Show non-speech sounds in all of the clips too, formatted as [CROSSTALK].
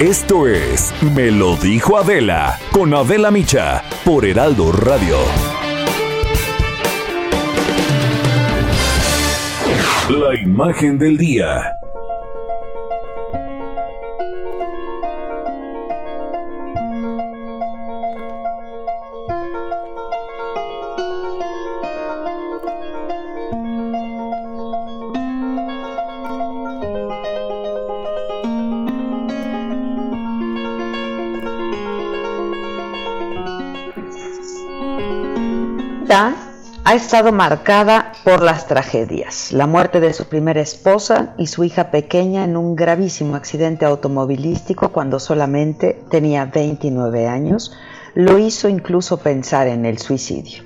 Esto es Me lo dijo Adela con Adela Micha por Heraldo Radio. La imagen del día. Estado marcada por las tragedias, la muerte de su primera esposa y su hija pequeña en un gravísimo accidente automovilístico cuando solamente tenía 29 años, lo hizo incluso pensar en el suicidio.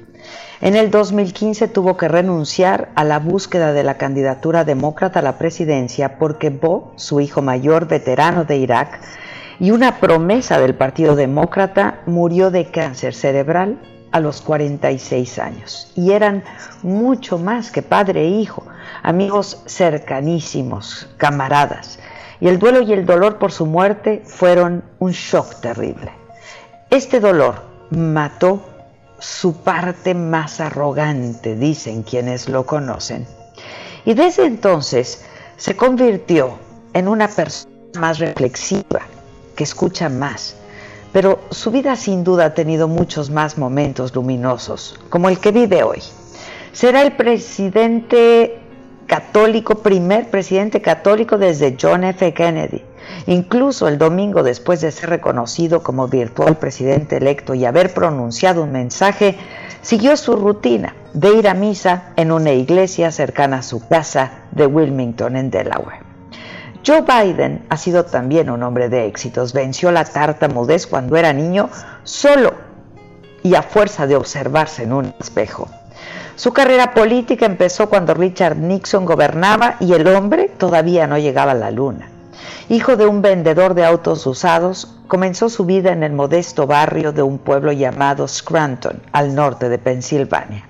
En el 2015 tuvo que renunciar a la búsqueda de la candidatura demócrata a la presidencia porque Bo, su hijo mayor, veterano de Irak, y una promesa del Partido Demócrata, murió de cáncer cerebral a los 46 años y eran mucho más que padre e hijo, amigos cercanísimos, camaradas. Y el duelo y el dolor por su muerte fueron un shock terrible. Este dolor mató su parte más arrogante, dicen quienes lo conocen. Y desde entonces se convirtió en una persona más reflexiva, que escucha más, pero su vida sin duda ha tenido muchos más momentos luminosos, como el que vive hoy. Será el presidente católico, primer presidente católico desde John F. Kennedy. Incluso el domingo, después de ser reconocido como virtual presidente electo y haber pronunciado un mensaje, siguió su rutina de ir a misa en una iglesia cercana a su casa de Wilmington, en Delaware. Joe Biden ha sido también un hombre de éxitos. Venció la tartamudez cuando era niño solo y a fuerza de observarse en un espejo. Su carrera política empezó cuando Richard Nixon gobernaba y el hombre todavía no llegaba a la luna. Hijo de un vendedor de autos usados, comenzó su vida en el modesto barrio de un pueblo llamado Scranton, al norte de Pensilvania.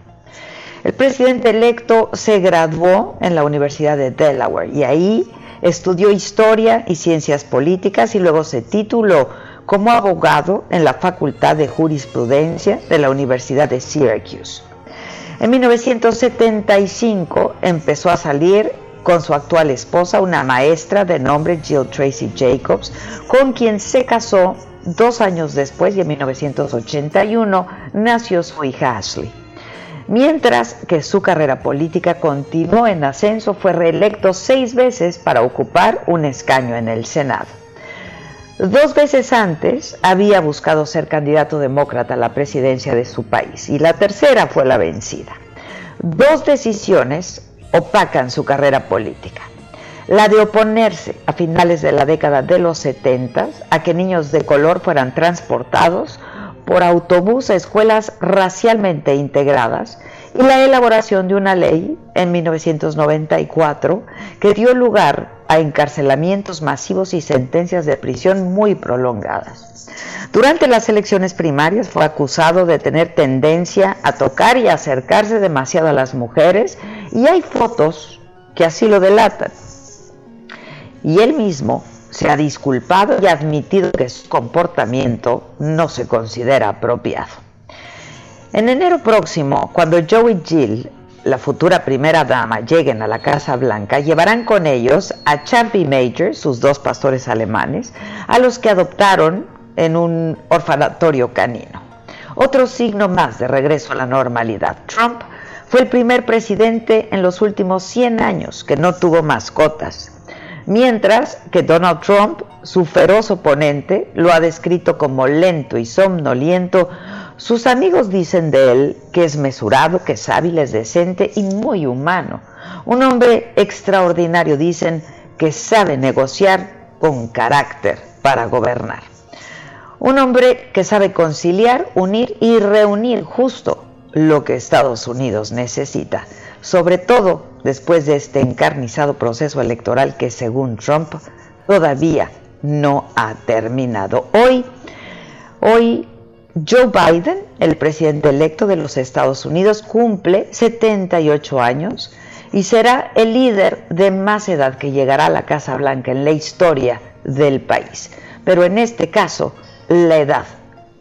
El presidente electo se graduó en la Universidad de Delaware y ahí Estudió historia y ciencias políticas y luego se tituló como abogado en la Facultad de Jurisprudencia de la Universidad de Syracuse. En 1975 empezó a salir con su actual esposa, una maestra de nombre Jill Tracy Jacobs, con quien se casó dos años después y en 1981 nació su hija Ashley. Mientras que su carrera política continuó en ascenso, fue reelecto seis veces para ocupar un escaño en el Senado. Dos veces antes había buscado ser candidato demócrata a la presidencia de su país y la tercera fue la vencida. Dos decisiones opacan su carrera política. La de oponerse a finales de la década de los 70 a que niños de color fueran transportados por autobús a escuelas racialmente integradas y la elaboración de una ley en 1994 que dio lugar a encarcelamientos masivos y sentencias de prisión muy prolongadas. Durante las elecciones primarias fue acusado de tener tendencia a tocar y acercarse demasiado a las mujeres y hay fotos que así lo delatan. Y él mismo se ha disculpado y admitido que su comportamiento no se considera apropiado. En enero próximo, cuando Joe y Jill, la futura primera dama, lleguen a la Casa Blanca, llevarán con ellos a Champ y Major, sus dos pastores alemanes, a los que adoptaron en un orfanatorio canino. Otro signo más de regreso a la normalidad. Trump fue el primer presidente en los últimos 100 años que no tuvo mascotas mientras que Donald Trump, su feroz oponente, lo ha descrito como lento y somnoliento. Sus amigos dicen de él que es mesurado, que es hábil, es decente y muy humano. Un hombre extraordinario, dicen, que sabe negociar con carácter para gobernar. Un hombre que sabe conciliar, unir y reunir justo lo que Estados Unidos necesita, sobre todo después de este encarnizado proceso electoral que según Trump todavía no ha terminado. Hoy, hoy Joe Biden, el presidente electo de los Estados Unidos, cumple 78 años y será el líder de más edad que llegará a la Casa Blanca en la historia del país. Pero en este caso, la edad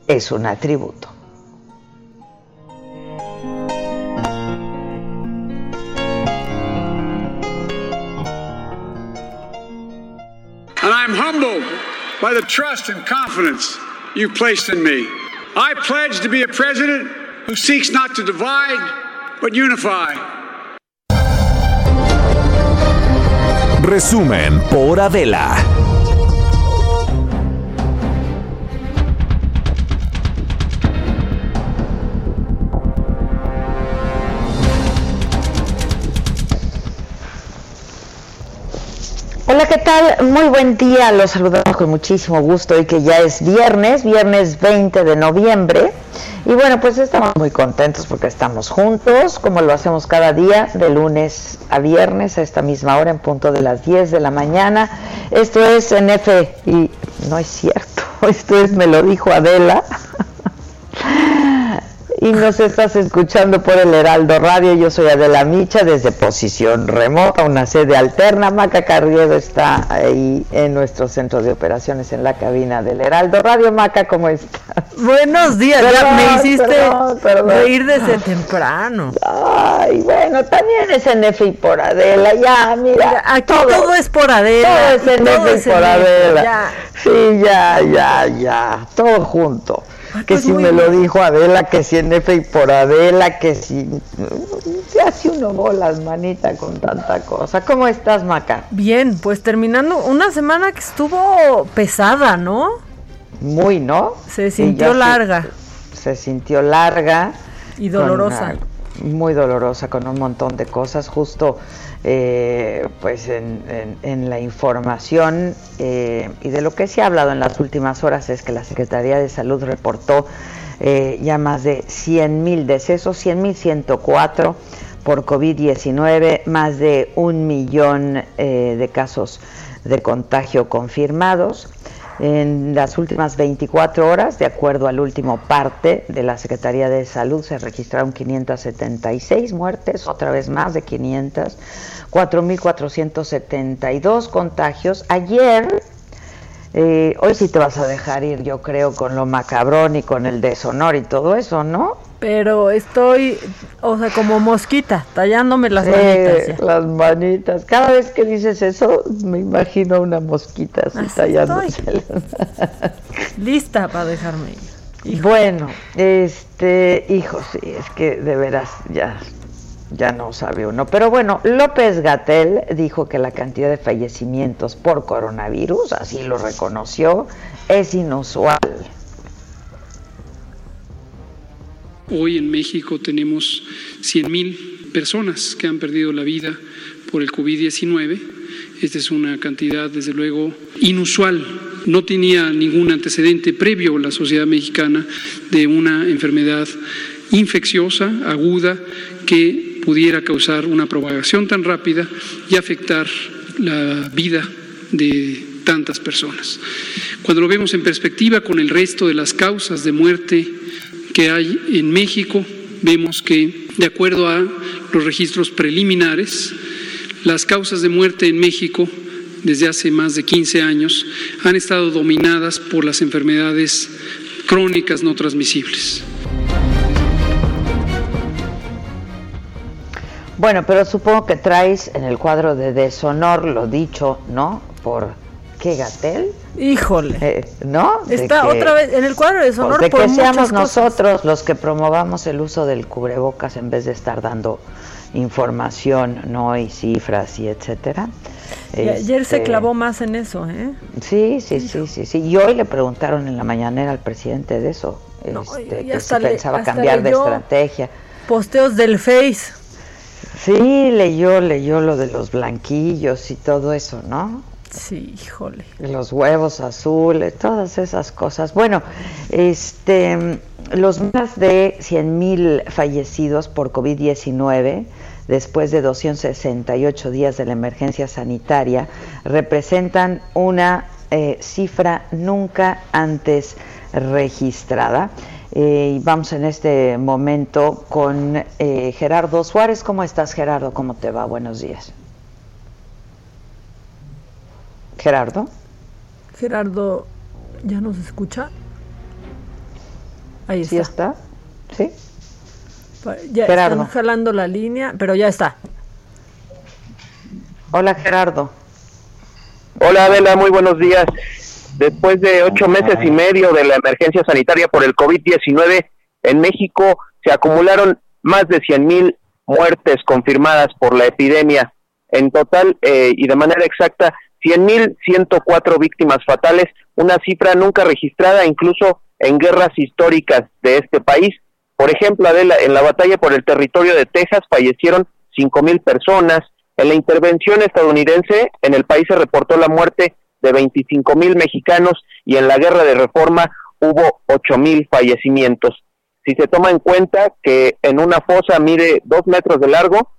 es un atributo. And I'm humbled by the trust and confidence you've placed in me. I pledge to be a president who seeks not to divide, but unify. Resumen por Adela. Hola, ¿qué tal? Muy buen día. Los saludamos con muchísimo gusto hoy que ya es viernes, viernes 20 de noviembre. Y bueno, pues estamos muy contentos porque estamos juntos, como lo hacemos cada día, de lunes a viernes a esta misma hora, en punto de las 10 de la mañana. Esto es en F, y no es cierto, [LAUGHS] esto es Me lo dijo Adela. Y nos estás escuchando por el Heraldo Radio. Yo soy Adela Micha desde posición remota, una sede alterna. Maca Carriedo está ahí en nuestro centro de operaciones en la cabina del Heraldo Radio. Maca, ¿cómo estás? Buenos días, ya me hiciste perdón, perdón. reír desde temprano. Ay, bueno, también es en F y por Adela. Ya, mira. Mira, aquí todo, es por Adela. Todo es en F y por Adela. ya. Sí, ya, ya, ya. Todo junto. Ay, que pues si me lo dijo Adela, que si en F y por Adela, que si. Se hace uno bolas, manita, con tanta cosa. ¿Cómo estás, Maca? Bien, pues terminando una semana que estuvo pesada, ¿no? Muy, ¿no? Se sintió se- larga. Se sintió larga. Y dolorosa. una- muy dolorosa, con un montón de cosas. Justo, eh, pues en, en- la información eh, y de lo que se ha hablado en las últimas horas es que la Secretaría de Salud reportó eh, ya más de 100 mil decesos, 100 mil 104 por COVID-19, más de un millón eh, de casos de contagio confirmados. En las últimas 24 horas, de acuerdo al último parte de la Secretaría de Salud, se registraron 576 muertes, otra vez más de 500, 4.472 contagios. Ayer, eh, hoy sí te vas a dejar ir, yo creo, con lo macabrón y con el deshonor y todo eso, ¿no? Pero estoy, o sea, como mosquita, tallándome las manitas. las manitas. Cada vez que dices eso, me imagino una mosquita así Así tallándose. Lista para dejarme ir. Bueno, este, hijo, sí, es que de veras ya, ya no sabe uno. Pero bueno, López Gatel dijo que la cantidad de fallecimientos por coronavirus, así lo reconoció, es inusual. Hoy en México tenemos 100.000 personas que han perdido la vida por el COVID-19. Esta es una cantidad, desde luego, inusual. No tenía ningún antecedente previo la sociedad mexicana de una enfermedad infecciosa, aguda, que pudiera causar una propagación tan rápida y afectar la vida de tantas personas. Cuando lo vemos en perspectiva con el resto de las causas de muerte que hay en México, vemos que, de acuerdo a los registros preliminares, las causas de muerte en México desde hace más de 15 años han estado dominadas por las enfermedades crónicas no transmisibles. Bueno, pero supongo que traes en el cuadro de deshonor lo dicho, ¿no? Por qué Gatel, Híjole. Eh, ¿no? Está que- otra vez en el cuadro de pues, sonor de por que seamos cosas. nosotros los que promovamos el uso del cubrebocas en vez de estar dando información, ¿no? Y cifras y etcétera. Y ayer se Este, clavó más en eso, ¿eh? Sí, sí, sí, sí, sí. Y hoy le preguntaron en la mañanera al presidente de eso, No, este, que si le- pensaba cambiar de estrategia. Posteos del Face. Sí, leyó, leyó lo de los blanquillos y todo eso, ¿no? Sí, híjole. Los huevos azules, todas esas cosas. Bueno, este, los más de 100.000 fallecidos por COVID-19 después de 268 días de la emergencia sanitaria representan una eh, cifra nunca antes registrada. Eh, y vamos en este momento con eh, Gerardo Suárez. ¿Cómo estás, Gerardo? ¿Cómo te va? Buenos días. Gerardo. Gerardo, ¿ya nos escucha? Ahí está. ¿Sí está? ¿Sí? Ya Gerardo. están jalando la línea, pero ya está. Hola, Gerardo. Hola, Adela, muy buenos días. Después de ocho meses y medio de la emergencia sanitaria por el COVID-19, en México se acumularon más de 100 mil muertes confirmadas por la epidemia. En total eh, y de manera exacta, 100.104 víctimas fatales, una cifra nunca registrada incluso en guerras históricas de este país. Por ejemplo, en la batalla por el territorio de Texas fallecieron 5.000 personas. En la intervención estadounidense en el país se reportó la muerte de 25 mil mexicanos y en la guerra de reforma hubo 8 mil fallecimientos. Si se toma en cuenta que en una fosa mide 2 metros de largo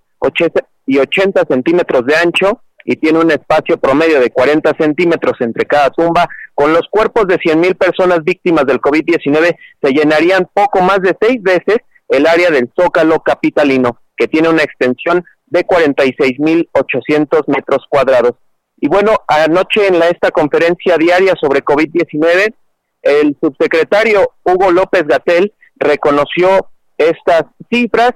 y 80 centímetros de ancho y tiene un espacio promedio de 40 centímetros entre cada tumba, con los cuerpos de 100 mil personas víctimas del COVID-19 se llenarían poco más de seis veces el área del Zócalo capitalino, que tiene una extensión de 46 mil 800 metros cuadrados. Y bueno, anoche en la, esta conferencia diaria sobre COVID-19, el subsecretario Hugo López Gatel reconoció estas cifras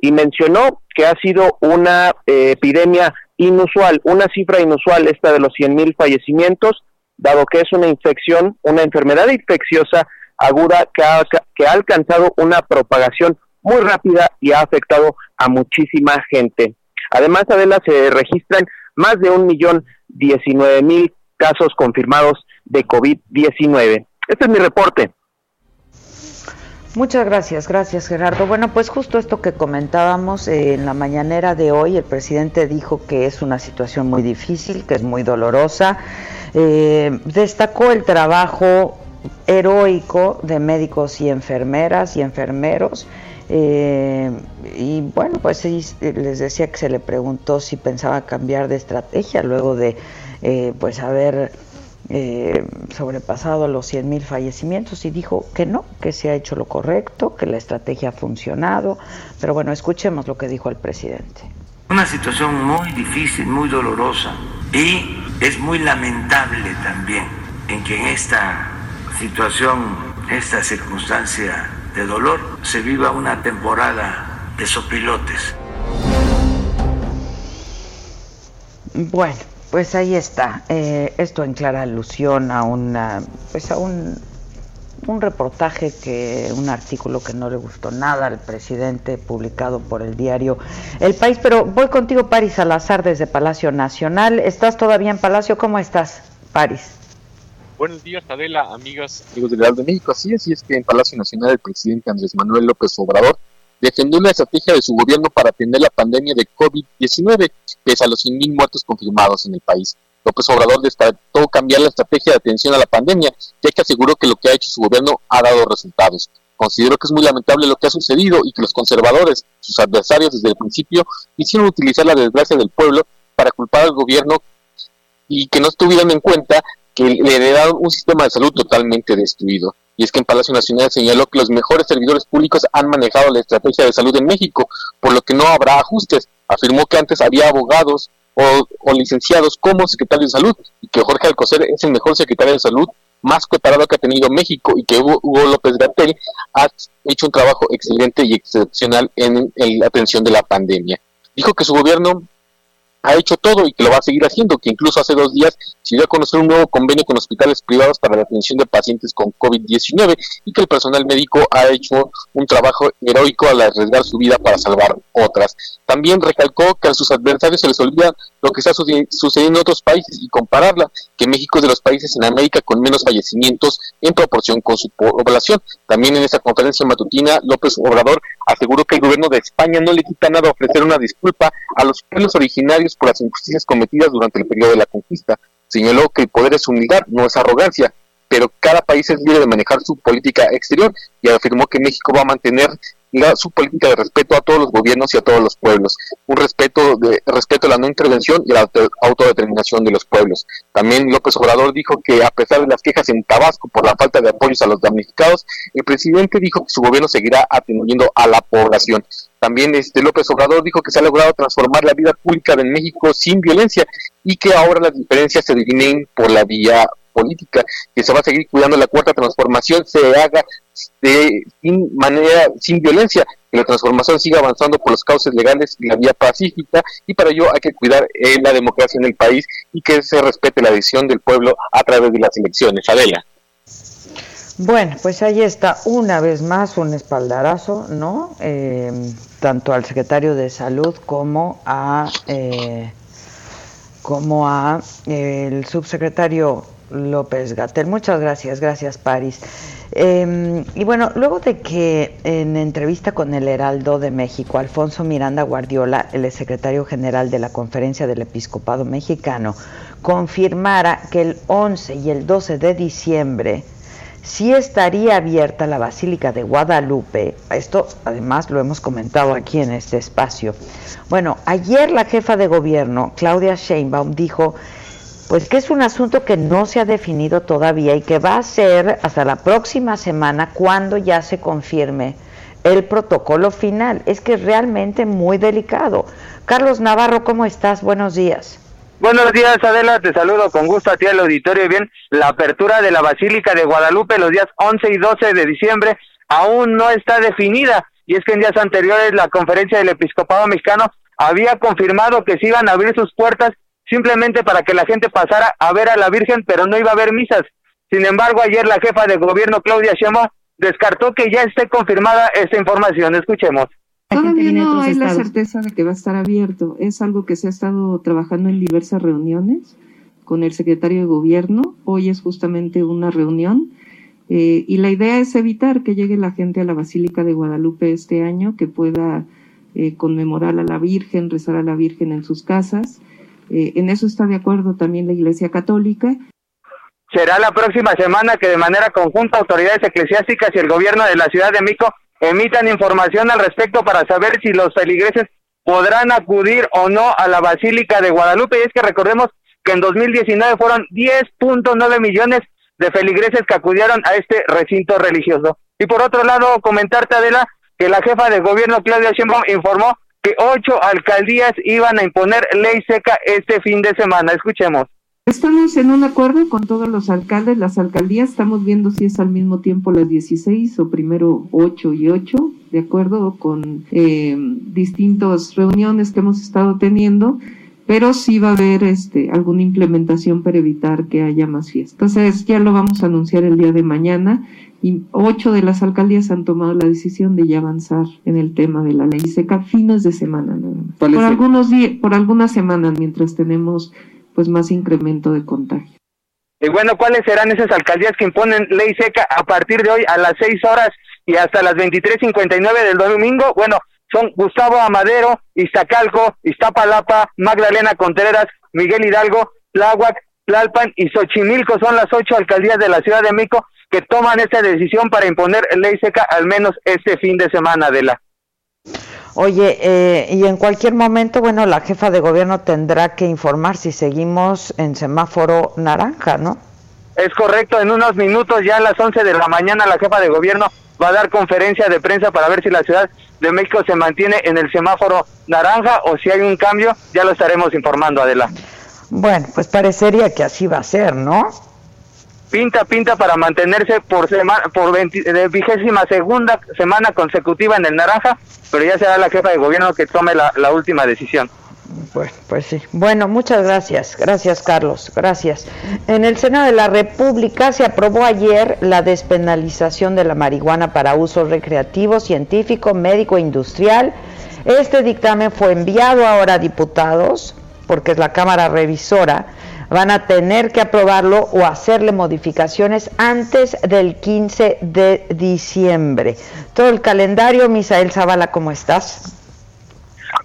y mencionó que ha sido una eh, epidemia inusual, una cifra inusual esta de los 100.000 fallecimientos, dado que es una infección, una enfermedad infecciosa aguda que ha, que ha alcanzado una propagación muy rápida y ha afectado a muchísima gente. Además, Adela, se registran más de un millón diecinueve mil casos confirmados de COVID-19. Este es mi reporte. Muchas gracias, gracias Gerardo. Bueno, pues justo esto que comentábamos eh, en la mañanera de hoy, el presidente dijo que es una situación muy difícil, que es muy dolorosa. Eh, destacó el trabajo heroico de médicos y enfermeras y enfermeros eh, y bueno, pues les decía que se le preguntó si pensaba cambiar de estrategia luego de eh, pues haber eh, sobrepasado los 100.000 fallecimientos y dijo que no, que se ha hecho lo correcto, que la estrategia ha funcionado. Pero bueno, escuchemos lo que dijo el presidente. Una situación muy difícil, muy dolorosa y es muy lamentable también en que en esta situación, esta circunstancia de dolor se viva una temporada de sopilotes. Bueno, pues ahí está. Eh, esto en clara alusión a una, pues a un, reportaje que, un artículo que no le gustó nada al presidente, publicado por el diario El País. Pero voy contigo, Paris Salazar, desde Palacio Nacional. ¿Estás todavía en Palacio? ¿Cómo estás, Paris? Buenos días, Adela, amigas, amigos del Real de México. Así es, es que en Palacio Nacional el presidente Andrés Manuel López Obrador defendió la estrategia de su gobierno para atender la pandemia de COVID-19, pese a los 100.000 muertos confirmados en el país. López Obrador destacó cambiar la estrategia de atención a la pandemia, ya que aseguró que lo que ha hecho su gobierno ha dado resultados. Considero que es muy lamentable lo que ha sucedido y que los conservadores, sus adversarios desde el principio, quisieron utilizar la desgracia del pueblo para culpar al gobierno y que no estuvieran en cuenta que le heredaron un sistema de salud totalmente destruido. Y es que en Palacio Nacional señaló que los mejores servidores públicos han manejado la estrategia de salud en México, por lo que no habrá ajustes. Afirmó que antes había abogados o, licenciados como secretario de salud y que Jorge Alcocer es el mejor secretario de salud más preparado que ha tenido México y que Hugo, López Gatel ha hecho un trabajo excelente y excepcional en la atención de la pandemia. Dijo que su gobierno ha hecho todo y que lo va a seguir haciendo, que incluso hace dos días se dio a conocer un nuevo convenio con hospitales privados para la atención de pacientes con COVID-19 y que el personal médico ha hecho un trabajo heroico al arriesgar su vida para salvar otras. También recalcó que a sus adversarios se les olvida lo que está sucediendo en otros países y compararla, que México es de los países en América con menos fallecimientos en proporción con su población. También en esa conferencia matutina, López Obrador aseguró que el gobierno de España no le quita nada ofrecer una disculpa a los pueblos originarios por las injusticias cometidas durante el periodo de la conquista. Señaló que el poder es humildad, no es arrogancia, pero cada país es libre de manejar su política exterior y afirmó que México va a mantener su política de respeto a todos los gobiernos y a todos los pueblos, un respeto de respeto a la no intervención y a la autodeterminación de los pueblos. También López Obrador dijo que a pesar de las quejas en Tabasco por la falta de apoyos a los damnificados, el presidente dijo que su gobierno seguirá atendiendo a la población. También este López Obrador dijo que se ha logrado transformar la vida pública de México sin violencia y que ahora las diferencias se dividen por la vía política, que se va a seguir cuidando la cuarta transformación, se haga de sin manera, sin violencia, que la transformación siga avanzando por los cauces legales y la vía pacífica, y para ello hay que cuidar eh, la democracia en el país y que se respete la decisión del pueblo a través de las elecciones. Adela. Bueno, pues ahí está una vez más un espaldarazo, ¿no? Eh, tanto al secretario de Salud como a eh, como a el subsecretario López Gatel. Muchas gracias, gracias París. Em, y bueno, luego de que en entrevista con el Heraldo de México, Alfonso Miranda Guardiola, el secretario general de la Conferencia del Episcopado Mexicano, confirmara que el 11 y el 12 de diciembre sí estaría abierta la Basílica de Guadalupe. Esto además lo hemos comentado aquí en este espacio. Bueno, ayer la jefa de gobierno, Claudia Sheinbaum, dijo pues que es un asunto que no se ha definido todavía y que va a ser hasta la próxima semana cuando ya se confirme el protocolo final. Es que es realmente muy delicado. Carlos Navarro, ¿cómo estás? Buenos días. Buenos días, Adela. Te saludo con gusto a ti al auditorio. Bien, la apertura de la Basílica de Guadalupe los días 11 y 12 de diciembre aún no está definida. Y es que en días anteriores la conferencia del Episcopado Mexicano había confirmado que se iban a abrir sus puertas simplemente para que la gente pasara a ver a la Virgen, pero no iba a haber misas. Sin embargo, ayer la jefa de gobierno, Claudia Sheinbaum, descartó que ya esté confirmada esta información. Escuchemos. Todavía no hay la certeza de que va a estar abierto. Es algo que se ha estado trabajando en diversas reuniones con el secretario de gobierno. Hoy es justamente una reunión eh, y la idea es evitar que llegue la gente a la Basílica de Guadalupe este año, que pueda eh, conmemorar a la Virgen, rezar a la Virgen en sus casas eh, en eso está de acuerdo también la Iglesia Católica. Será la próxima semana que de manera conjunta autoridades eclesiásticas y el gobierno de la Ciudad de Mico emitan información al respecto para saber si los feligreses podrán acudir o no a la Basílica de Guadalupe. Y es que recordemos que en 2019 fueron 10.9 millones de feligreses que acudieron a este recinto religioso. Y por otro lado, comentarte, Adela, que la jefa de gobierno, Claudia Sheinbaum, informó que ocho alcaldías iban a imponer ley seca este fin de semana. Escuchemos. Estamos en un acuerdo con todos los alcaldes, las alcaldías, estamos viendo si es al mismo tiempo las 16 o primero 8 y 8, de acuerdo con eh, distintas reuniones que hemos estado teniendo, pero sí va a haber este, alguna implementación para evitar que haya más fiestas. Entonces ya lo vamos a anunciar el día de mañana y ocho de las alcaldías han tomado la decisión de ya avanzar en el tema de la ley seca fines de semana por algunos días por algunas semanas mientras tenemos pues más incremento de contagio. Y bueno cuáles serán esas alcaldías que imponen ley seca a partir de hoy a las seis horas y hasta las 23:59 del domingo bueno son Gustavo Amadero, Iztacalco, Iztapalapa, Magdalena Contreras, Miguel Hidalgo, Tláhuac, Tlalpan y Xochimilco. Son las ocho alcaldías de la Ciudad de México que toman esta decisión para imponer ley seca al menos este fin de semana, de la. Oye, eh, y en cualquier momento, bueno, la jefa de gobierno tendrá que informar si seguimos en semáforo naranja, ¿no? Es correcto, en unos minutos, ya a las 11 de la mañana, la jefa de gobierno va a dar conferencia de prensa para ver si la Ciudad de México se mantiene en el semáforo naranja o si hay un cambio, ya lo estaremos informando, Adela. Bueno, pues parecería que así va a ser, ¿no? Pinta pinta para mantenerse por semana por vigésima segunda semana consecutiva en el naranja pero ya será la jefa de gobierno que tome la, última decisión Bueno, pues sí. Bueno, muchas gracias. Gracias, Carlos. Gracias. En el Senado de la República se aprobó ayer la despenalización de la marihuana para uso recreativo, científico, médico e industrial. Este dictamen fue enviado ahora a diputados, porque es la Cámara Revisora. Van a tener que aprobarlo o hacerle modificaciones antes del 15 de diciembre. Todo el calendario, Misael Zavala, ¿cómo estás?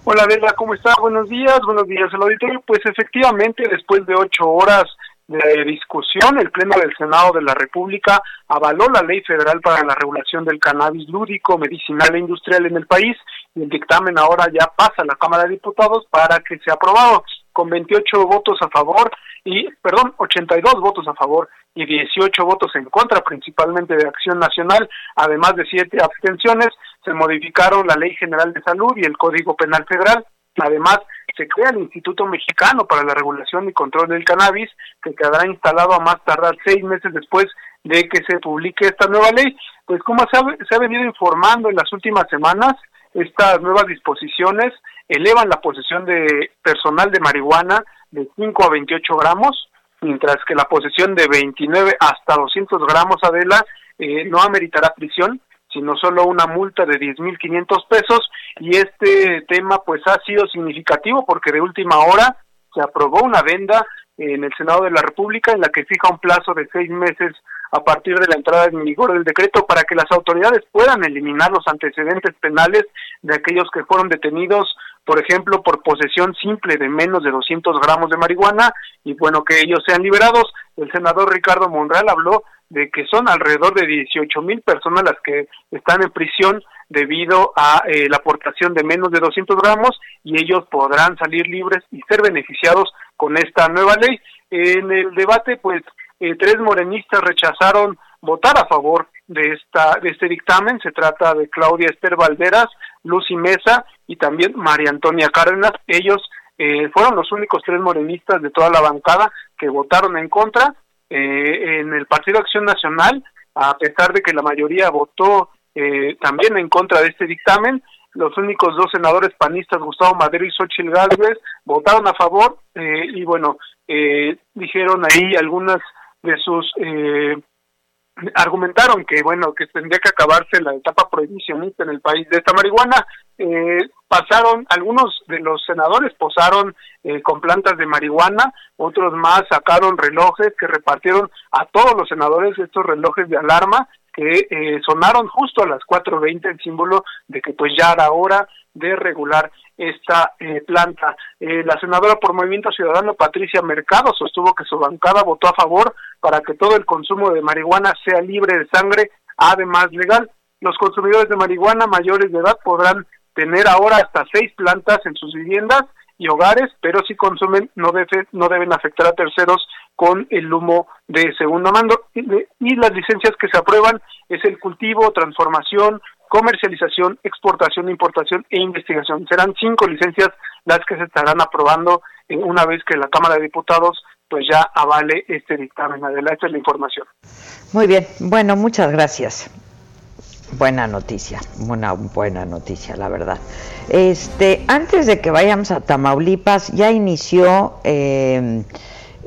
Hola, Bella, ¿cómo está? Buenos días, buenos días al auditorio. Pues efectivamente, después de ocho horas de discusión, el Pleno del Senado de la República avaló la Ley Federal para la Regulación del Cannabis Lúdico, Medicinal e Industrial en el país y el dictamen ahora ya pasa a la Cámara de Diputados para que sea aprobado con 28 votos a favor y, perdón, 82 votos a favor y 18 votos en contra, principalmente de Acción Nacional, además de siete abstenciones, se modificaron la Ley General de Salud y el Código Penal Federal. Además, se crea el Instituto Mexicano para la Regulación y Control del Cannabis, que quedará instalado a más tardar seis meses después de que se publique esta nueva ley. Pues como se ha, se ha venido informando en las últimas semanas, estas nuevas disposiciones elevan la posesión de personal de marihuana de 5 a 28 gramos, mientras que la posesión de 29 hasta 200 gramos, Adela, eh, no ameritará prisión, sino solo una multa de 10.500 pesos. Y este tema pues ha sido significativo porque de última hora se aprobó una venda en el Senado de la República en la que fija un plazo de seis meses a partir de la entrada en vigor del decreto para que las autoridades puedan eliminar los antecedentes penales de aquellos que fueron detenidos, por ejemplo, por posesión simple de menos de 200 gramos de marihuana y bueno, que ellos sean liberados. El senador Ricardo Monreal habló de que son alrededor de 18 mil personas las que están en prisión debido a eh, la aportación de menos de 200 gramos y ellos podrán salir libres y ser beneficiados con esta nueva ley. En el debate, pues, eh, tres morenistas rechazaron votar a favor de esta de este dictamen. Se trata de Claudia Esther Valderas, Lucy Mesa y también María Antonia Cárdenas. Ellos eh, fueron los únicos tres morenistas de toda la bancada que votaron en contra. en el Partido Acción Nacional, a pesar de que la mayoría votó eh, también en contra de este dictamen. Los únicos dos senadores panistas, Gustavo Madero y Xochitl Gálvez, votaron a favor eh, y bueno, eh, dijeron ahí algunas de sus argumentaron que bueno que tendría que acabarse la etapa prohibicionista en el país de esta marihuana pasaron algunos de los senadores posaron con plantas de marihuana otros más sacaron relojes que repartieron a todos los senadores estos relojes de alarma que eh, sonaron justo a las 4.20 el símbolo de que pues ya era hora de regular esta eh, planta. Eh, la senadora por Movimiento Ciudadano Patricia Mercado sostuvo que su bancada votó a favor para que todo el consumo de marihuana sea libre de sangre, además legal. Los consumidores de marihuana mayores de edad podrán tener ahora hasta seis plantas en sus viviendas y hogares, pero si consumen no, debe, no deben afectar a terceros con el humo de segundo mando. Y, las licencias que se aprueban es el cultivo, transformación, comercialización, exportación, importación e investigación. Serán cinco licencias las que se estarán aprobando eh, una vez que la Cámara de Diputados pues ya avale este dictamen. Adelante la información. Muy bien, bueno, muchas gracias. Buena noticia, una buena noticia, la verdad. Este, antes de que vayamos a Tamaulipas, ya inició eh,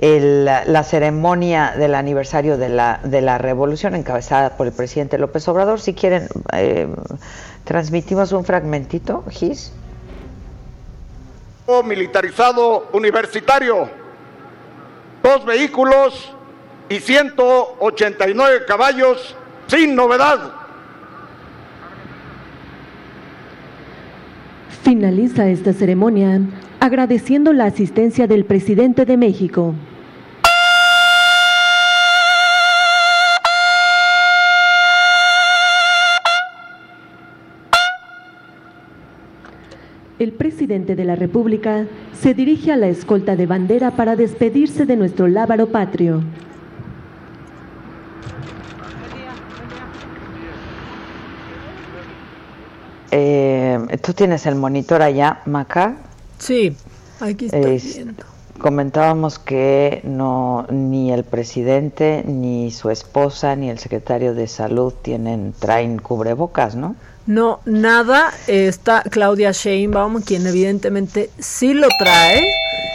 la ceremonia del aniversario de la, de la revolución encabezada por el presidente López Obrador. Si quieren, eh, transmitimos un fragmentito, Gis. Militarizado universitario, dos vehículos y 189 caballos sin novedad Finaliza esta ceremonia agradeciendo la asistencia del presidente de México. El presidente de la República se dirige a la escolta de bandera para despedirse de nuestro lábaro patrio. Eh, ¿Tú tienes el monitor allá, Maca? Sí, aquí estoy viendo. Comentábamos que no ni el presidente, ni su esposa, ni el secretario de salud tienen traen cubrebocas, ¿no? No, nada. Está Claudia Sheinbaum, quien evidentemente sí lo trae.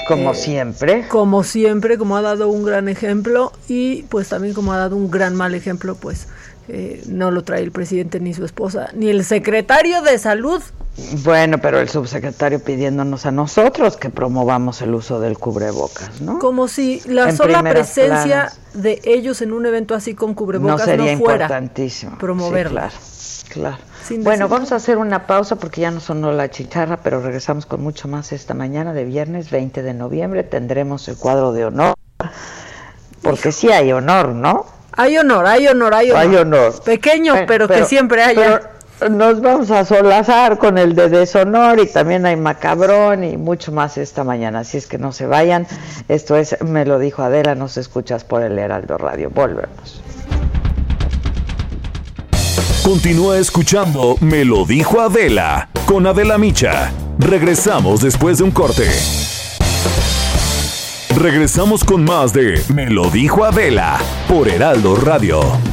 Como Eh, siempre. Como siempre, como ha dado un gran ejemplo y pues también como ha dado un gran mal ejemplo, pues eh, no lo trae el presidente ni su esposa, ni el secretario de salud. Bueno, pero el subsecretario pidiéndonos a nosotros que promovamos el uso del cubrebocas, ¿no? Como si la En sola presencia planas. de ellos en un evento así con cubrebocas no, sería fuera importantísimo. promoverlo. Sí, claro, claro. Sin Bueno, vamos a hacer una pausa porque ya no sonó la chicharra, pero regresamos con mucho más esta mañana de viernes 20 de noviembre. Tendremos el cuadro de honor, porque sí hay honor, ¿no? Hay honor, hay honor, hay honor. Hay honor. Pequeño, Eh, pero, que siempre haya. pero nos vamos a solazar con el de deshonor y también hay macabrón y mucho más esta mañana. Así es que no se vayan. Esto es, me lo dijo Adela, nos escuchas por el Heraldo Radio. Volvemos. Continúa escuchando Me lo dijo Adela con Adela Micha. Regresamos después de un corte. Regresamos con más de Me lo dijo Adela por Heraldo Radio.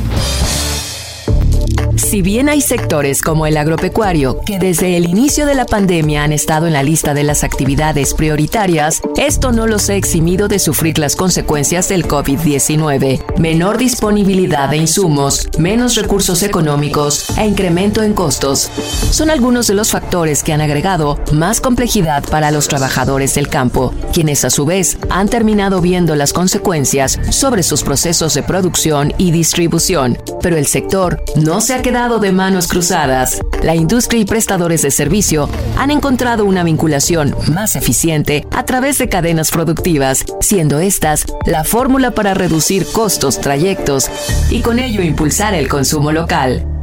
Si bien hay sectores como el agropecuario que desde el inicio de la pandemia han estado en la lista de las actividades prioritarias, esto no los ha eximido de sufrir las consecuencias del COVID-19. Menor disponibilidad de insumos, menos recursos económicos e incremento en costos son algunos de los factores que han agregado más complejidad para los trabajadores del campo, quienes a su vez han terminado viendo las consecuencias sobre sus procesos de producción y distribución. Pero el sector no se ha de manos cruzadas. La industria y prestadores de servicio han encontrado una vinculación más eficiente a través de cadenas productivas, siendo estas la fórmula para reducir costos, trayectos y con ello impulsar el consumo local.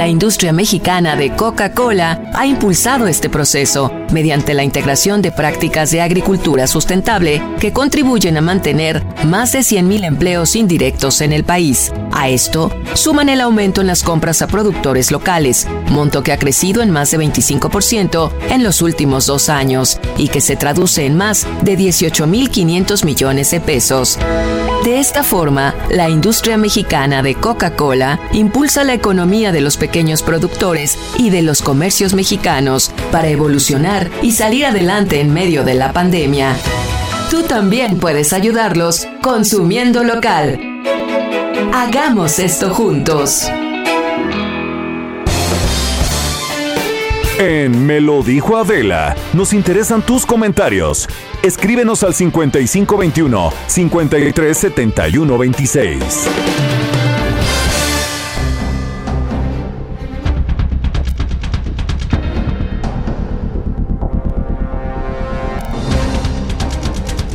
La industria mexicana de Coca-Cola ha impulsado este proceso mediante la integración de prácticas de agricultura sustentable que contribuyen a mantener más de 100.000 empleos indirectos en el país. A esto suman el aumento en las compras a productores locales, monto que ha crecido en más de 25% en los últimos dos años y que se traduce en más de 18.500 millones de pesos. De esta forma, la industria mexicana de Coca-Cola impulsa la economía de los pequeños productores y de los comercios mexicanos para evolucionar y salir adelante en medio de la pandemia. Tú también puedes ayudarlos consumiendo local. Hagamos esto juntos. En Me lo dijo Adela, nos interesan tus comentarios. Escríbenos al 5521 537126.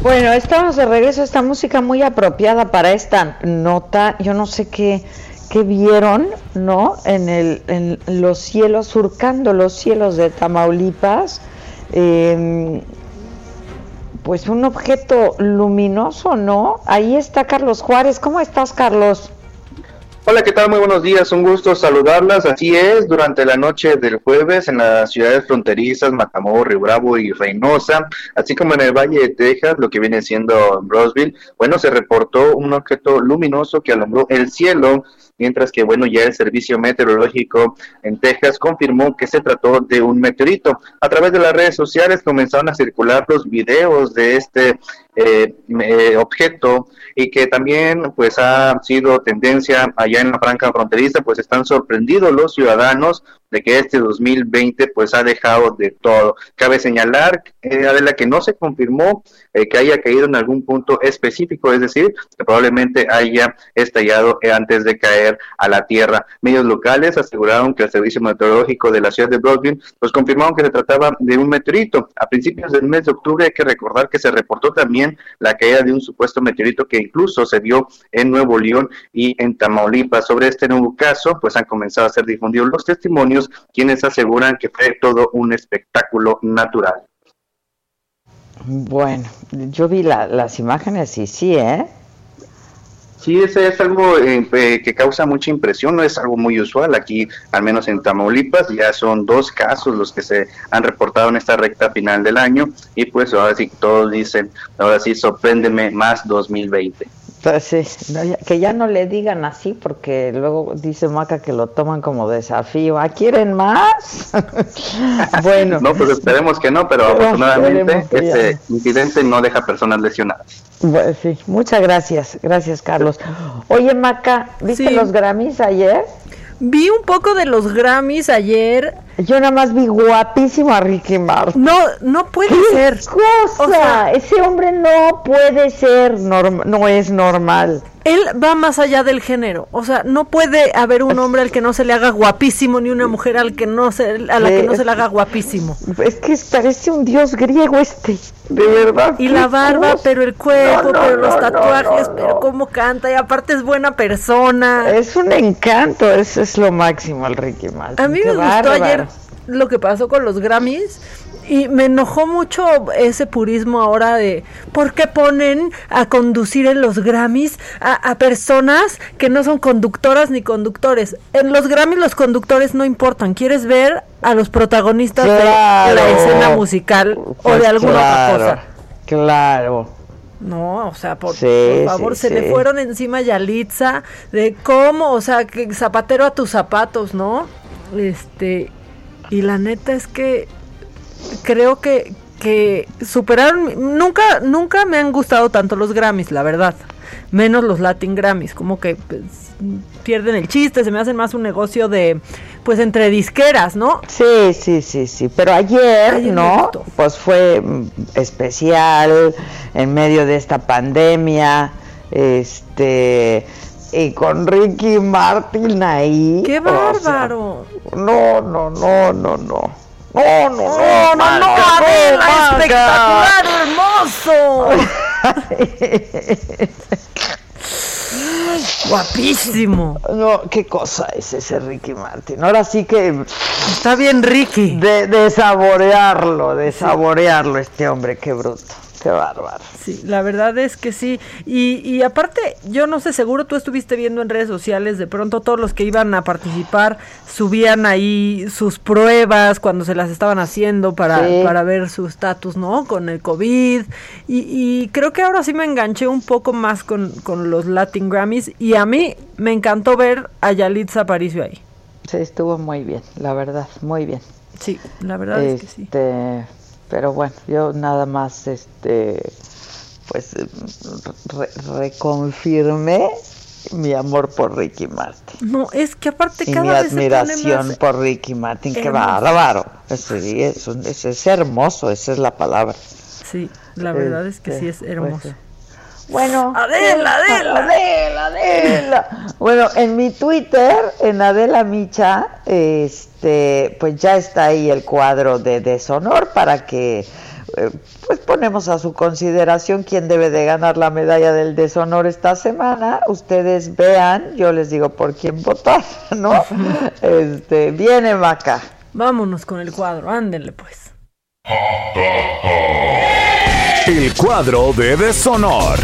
Bueno, estamos de regreso. Esta música muy apropiada para esta nota. Yo no sé qué, qué vieron, ¿no? En, el, en los cielos, surcando los cielos de Tamaulipas. Eh, pues un objeto luminoso, ¿no? Ahí está Carlos Juárez. ¿Cómo estás, Carlos? Hola, ¿qué tal? Muy buenos días, un gusto saludarlas. Así es, durante la noche del jueves en las ciudades fronterizas Matamoros, Río Bravo y Reynosa, así como en el Valle de Texas, lo que viene siendo Roseville, bueno, se reportó un objeto luminoso que alumbró el cielo, mientras que, bueno, ya el servicio meteorológico en Texas confirmó que se trató de un meteorito. A través de las redes sociales comenzaron a circular los videos de este eh, objeto y que también pues ha sido tendencia allá en la franja fronteriza, pues están sorprendidos los ciudadanos que este 2020 pues ha dejado de todo. Cabe señalar, eh, Adela, que no se confirmó eh, que haya caído en algún punto específico, es decir, que probablemente haya estallado eh, antes de caer a la tierra. Medios locales aseguraron que el servicio meteorológico de la ciudad de Brooklyn pues confirmaron que se trataba de un meteorito. A principios del mes de octubre hay que recordar que se reportó también la caída de un supuesto meteorito que incluso se vio en Nuevo León y en Tamaulipas. Sobre este nuevo caso, pues han comenzado a ser difundidos los testimonios quienes aseguran que fue todo un espectáculo natural. Bueno, yo vi la- las imágenes y sí, ¿eh? Sí, ese es algo eh, que causa mucha impresión, no es algo muy usual aquí, al menos en Tamaulipas, ya son dos casos los que se han reportado en esta recta final del año y pues ahora sí todos dicen, ahora sí sorpréndeme más 2020. Pues sí, no, ya- que ya no le digan así porque luego dice Maca que lo toman como desafío. ¿Ah, quieren más? [LAUGHS] bueno, No, pues esperemos que no, pero Pero afortunadamente este incidente no deja personas lesionadas. pues sí, muchas gracias, gracias Carlos. Oye Maca, ¿viste Sí. los Grammys ayer? Vi un poco de los Grammys ayer. Yo nada más vi guapísimo a Ricky Martin. No, no puede ser. cosa? O sea, Ese hombre no puede ser, norm- no es normal. Él va más allá del género. O sea, no puede haber un hombre al que no se le haga guapísimo ni una mujer al que no se, a la que no se le haga guapísimo. Es que parece un dios griego este, de verdad. Y la barba, pero el cuerpo, No, no, pero los tatuajes, no, pero cómo canta. Y aparte es buena persona. Es un encanto, es, es lo máximo el Ricky Martin. A mí qué me gustó bárbaro. ayer lo que pasó con los Grammys y me enojó mucho ese purismo ahora de por qué ponen a conducir en los Grammys a, a personas que no son conductoras ni conductores. En los Grammys los conductores no importan, quieres ver a los protagonistas de la escena musical o Pues de alguna claro, otra cosa. Claro. No, o sea, por, Sí, por favor, sí, se sí. le fueron encima a Yalitza de cómo, o sea, que zapatero a tus zapatos, ¿no? Este, y la neta es que creo que, que superaron, nunca, nunca me han gustado tanto los Grammys, la verdad, menos los Latin Grammys, como que pues, pierden el chiste, se me hacen más un negocio de, pues, entre disqueras, ¿no? Sí, sí, sí, sí. Pero ayer, ¿no? Pues fue mm, especial en medio de esta pandemia. Este. Y con Ricky Martin ahí. ¡Qué o sea, bárbaro! no, no, no, no, no. No, no, no, no, no, no, Adela, Maca. espectacular, hermoso. [LAUGHS] Guapísimo. No, qué cosa es ese Ricky Martin. Ahora sí que Está bien, Ricky. de, de saborearlo, de saborearlo este hombre, qué bruto, qué bárbaro. Sí, la verdad es que sí. Y, y aparte, yo no sé, seguro tú estuviste viendo en redes sociales, de pronto todos los que iban a participar subían ahí sus pruebas cuando se las estaban haciendo para, Sí. para ver su estatus, ¿no? Con el COVID. Y, y creo que ahora sí me enganché un poco más con, con los Latin Grammys. Y a mí me encantó ver a Yalitza Aparicio ahí. Sí, estuvo muy bien, la verdad, muy bien. Sí, la verdad es que sí. Pero bueno, yo nada más, este, pues re- reconfirmé mi amor por Ricky Martin No, es que aparte y cada mi vez admiración más- por Ricky Martin. Hermoso. bárbaro. Ese, es, es, es hermoso, esa es la palabra. Sí, la verdad es que sí es Este, hermoso. pues, Bueno, Adela, Adela. Adela, Adela. Bueno, en mi Twitter, en Adela Micha, este, pues ya está ahí el cuadro de deshonor para que eh, pues ponemos a su consideración quién debe de ganar la medalla del deshonor esta semana. Ustedes vean, yo les digo por quién votar, [LAUGHS] ¿no? Este, viene Maca. Vámonos con el cuadro, ándenle pues. El cuadro de deshonor.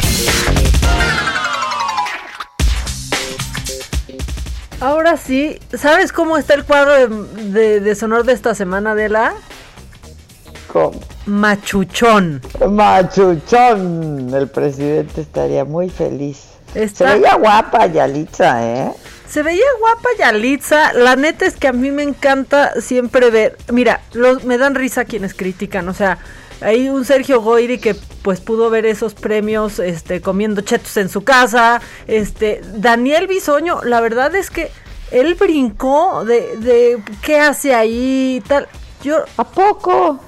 Ahora sí, ¿sabes cómo está el cuadro de, de deshonor de esta semana, Adela? ¿Cómo? Machuchón. Machuchón, el presidente estaría muy feliz. Está- Se veía guapa Yalitza, ¿eh? Se veía guapa Yalitza. La neta es que a mí me encanta siempre ver. Mira, los, me dan risa quienes critican. O sea, hay un Sergio Goyri que pues pudo ver esos premios este, comiendo chetos en su casa. Este, Daniel Bisoño, la verdad es que él brincó de, de qué hace ahí y tal. Yo, ¿A poco?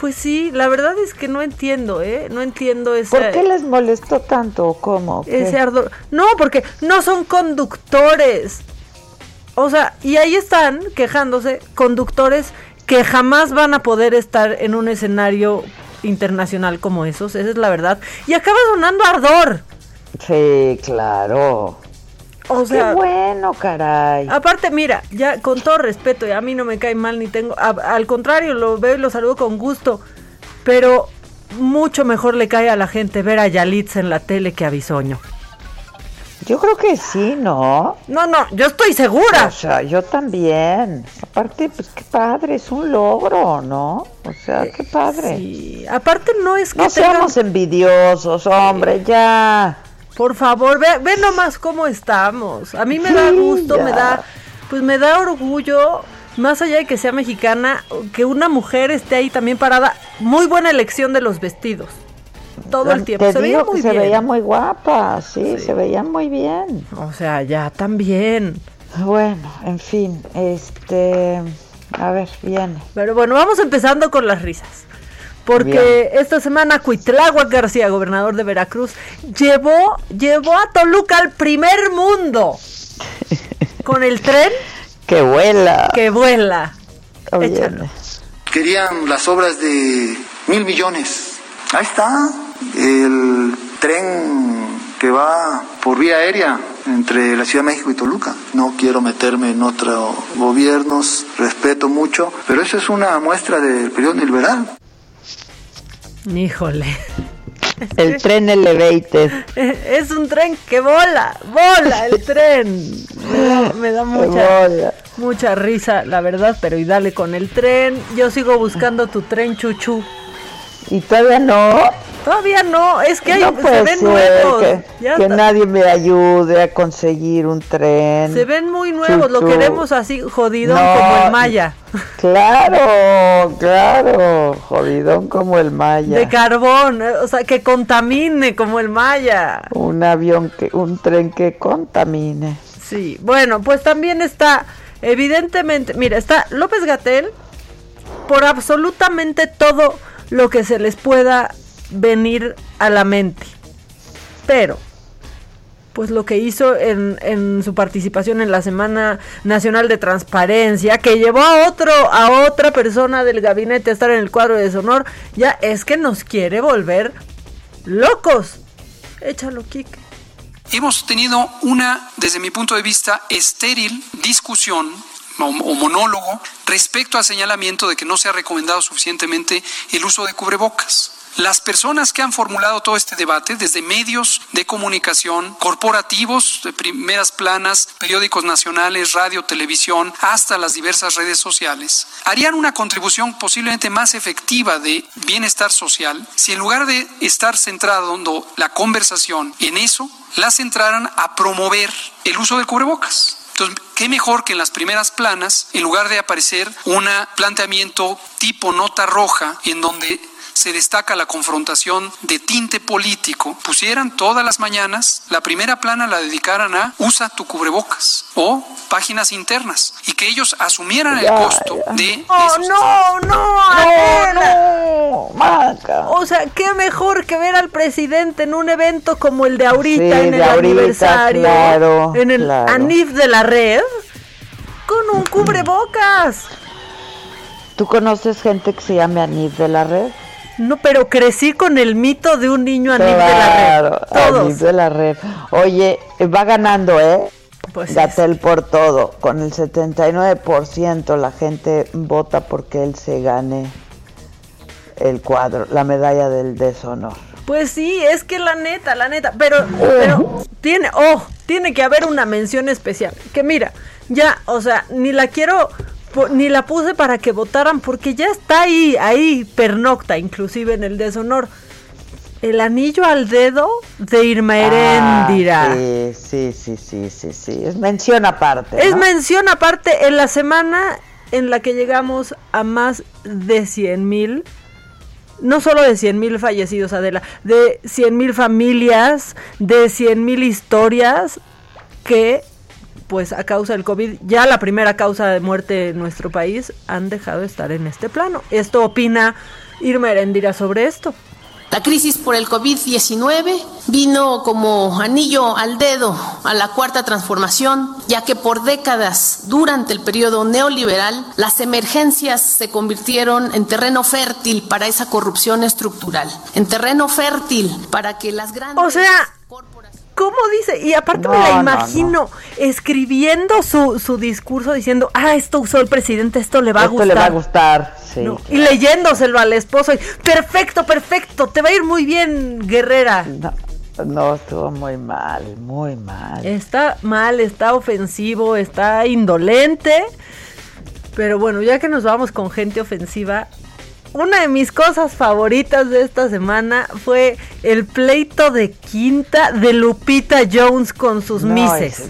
Pues sí, la verdad es que no entiendo, ¿eh? No entiendo ese... ¿Por qué les molestó tanto o cómo? Ese ardor. No, porque no son conductores. O sea, y ahí están quejándose conductores que jamás van a poder estar en un escenario internacional como esos, esa es la verdad. Y acaba sonando ardor. Sí, claro. O sea, Qué bueno, caray. Aparte, mira, ya con todo respeto, y a mí no me cae mal ni tengo, a- al contrario, lo veo y lo saludo con gusto, pero mucho mejor le cae a la gente ver a Yalitza en la tele que a Bisoño. Yo creo que sí, ¿no? No, no, yo estoy segura. O sea, yo también. Aparte, pues qué padre, es un logro, ¿no? O sea, qué padre. Sí, aparte no es que No tengan- seamos envidiosos, hombre, ya. Por favor, ve, ve nomás cómo estamos. A mí me da gusto, me da, pues me da orgullo, más allá de que sea mexicana, que una mujer esté ahí también parada. Muy buena elección de los vestidos. Todo el tiempo. Te se veía digo que muy se bien. veía muy guapa, sí, se veía muy bien. O sea, ya también. Bueno, en fin, este, a ver, viene. Pero bueno, vamos empezando con las risas. Porque esta semana Cuitláhuac García, gobernador de Veracruz, llevó, llevó a Toluca al primer mundo. [LAUGHS] Con el tren Que vuela. que vuela. Querían las obras de mil millones. Ahí está el tren que va por vía aérea entre la Ciudad de México y Toluca. No quiero meterme en otros gobiernos, respeto mucho, pero eso es una muestra del periodo neoliberal. Híjole. El [LAUGHS] tren elevated. Es un tren que vola, vola el [LAUGHS] tren. Me da, me da mucha, mucha risa, la verdad, pero y dale con el tren. Yo sigo buscando tu tren chuchu. ¿Y todavía no? Todavía no, es que hay, no se ven nuevos. que, ya que está. nadie me ayude a conseguir un tren. Se ven muy nuevos, lo queremos así jodidón No, como el Maya. Claro, claro, jodidón como el Maya. De carbón, eh, o sea, que contamine como el Maya. un avión que, un tren que contamine. Sí, bueno, pues también está, evidentemente, mira, está López Gatel por absolutamente todo lo que se les pueda venir a la mente. Pero, pues lo que hizo en, en su participación en la Semana Nacional de Transparencia, que llevó a otro, a otra persona del gabinete a estar en el cuadro de deshonor, ya es que nos quiere volver locos. Échalo, Kike. Hemos tenido una, desde mi punto de vista, estéril discusión o, monólogo respecto al señalamiento de que no se ha recomendado suficientemente el uso de cubrebocas. Las personas que han formulado todo este debate, desde medios de comunicación, corporativos, de primeras planas, periódicos nacionales, radio, televisión, hasta las diversas redes sociales, harían una contribución posiblemente más efectiva de bienestar social si en lugar de estar centrando la conversación en eso, la centraran a promover el uso del cubrebocas. Entonces, qué mejor que en las primeras planas, en lugar de aparecer un planteamiento tipo nota roja, en donde se destaca la confrontación de tinte político, pusieran todas las mañanas la primera plana la dedicaran a usa tu cubrebocas o páginas internas y que ellos asumieran el costo de Oh, no, no, Adela. Maca. O sea, qué mejor que ver al presidente en un evento como el de ahorita, Sí, en de el ahorita, aniversario, claro, en el claro. ANIF de la red, con un cubrebocas. ¿Tú conoces gente que se llame Anif de la red? No, pero crecí con el mito de un niño ANIF de la Claro, red. Todos. De la red. Oye, va ganando, ¿eh? Pues Gatel por todo. Con el 79% la gente vota porque él se gane el cuadro, la medalla del deshonor. Pues sí, es que la neta, la neta, pero, pero tiene, oh, tiene que haber una mención especial. Que mira, ya, o sea, ni la quiero, ni la puse para que votaran, porque ya está ahí, ahí, pernocta, inclusive en el deshonor. El anillo al dedo de Irma Heréndira. Ah, sí, sí, sí, sí, sí, sí. Es mención aparte. Es mención aparte en la semana en la que llegamos a más de 100 mil, no solo de 100 mil fallecidos, Adela, de 100 mil familias, de 100 mil historias que, pues a causa del COVID, ya la primera causa de muerte en nuestro país, han dejado de estar en este plano. Esto opina Irma Herendira sobre esto. La crisis por el COVID-19 vino como anillo al dedo a la cuarta transformación, ya que por décadas durante el periodo neoliberal las emergencias se convirtieron en terreno fértil para esa corrupción estructural, en terreno fértil para que las grandes... O sea, ¿cómo dice? Y aparte me No, la no, imagino escribiendo su, su discurso diciendo, ah, esto usó el presidente, esto le va a Esto gustar. le va a gustar, sí. No, Y leyéndoselo al esposo, y, perfecto, perfecto, te va a ir muy bien, guerrera. No, estuvo muy mal, muy mal. Está mal, está ofensivo, está indolente. Pero bueno, ya que nos vamos con gente ofensiva, una de mis cosas favoritas de esta semana fue el pleito de quinta de Lupita Jones con sus No, mises. es-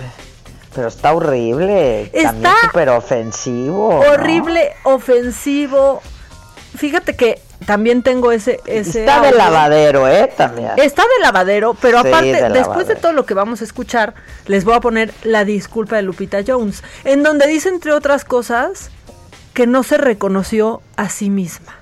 pero está horrible. Está súper ofensivo. ¿no? Horrible, ofensivo. Fíjate que también tengo ese... ese Está de lavadero, ¿eh? También. Está de lavadero, pero Sí, aparte, de después de todo lo que vamos a escuchar, les voy a poner la disculpa de Lupita Jones, en donde dice, entre otras cosas, que no se reconoció a sí misma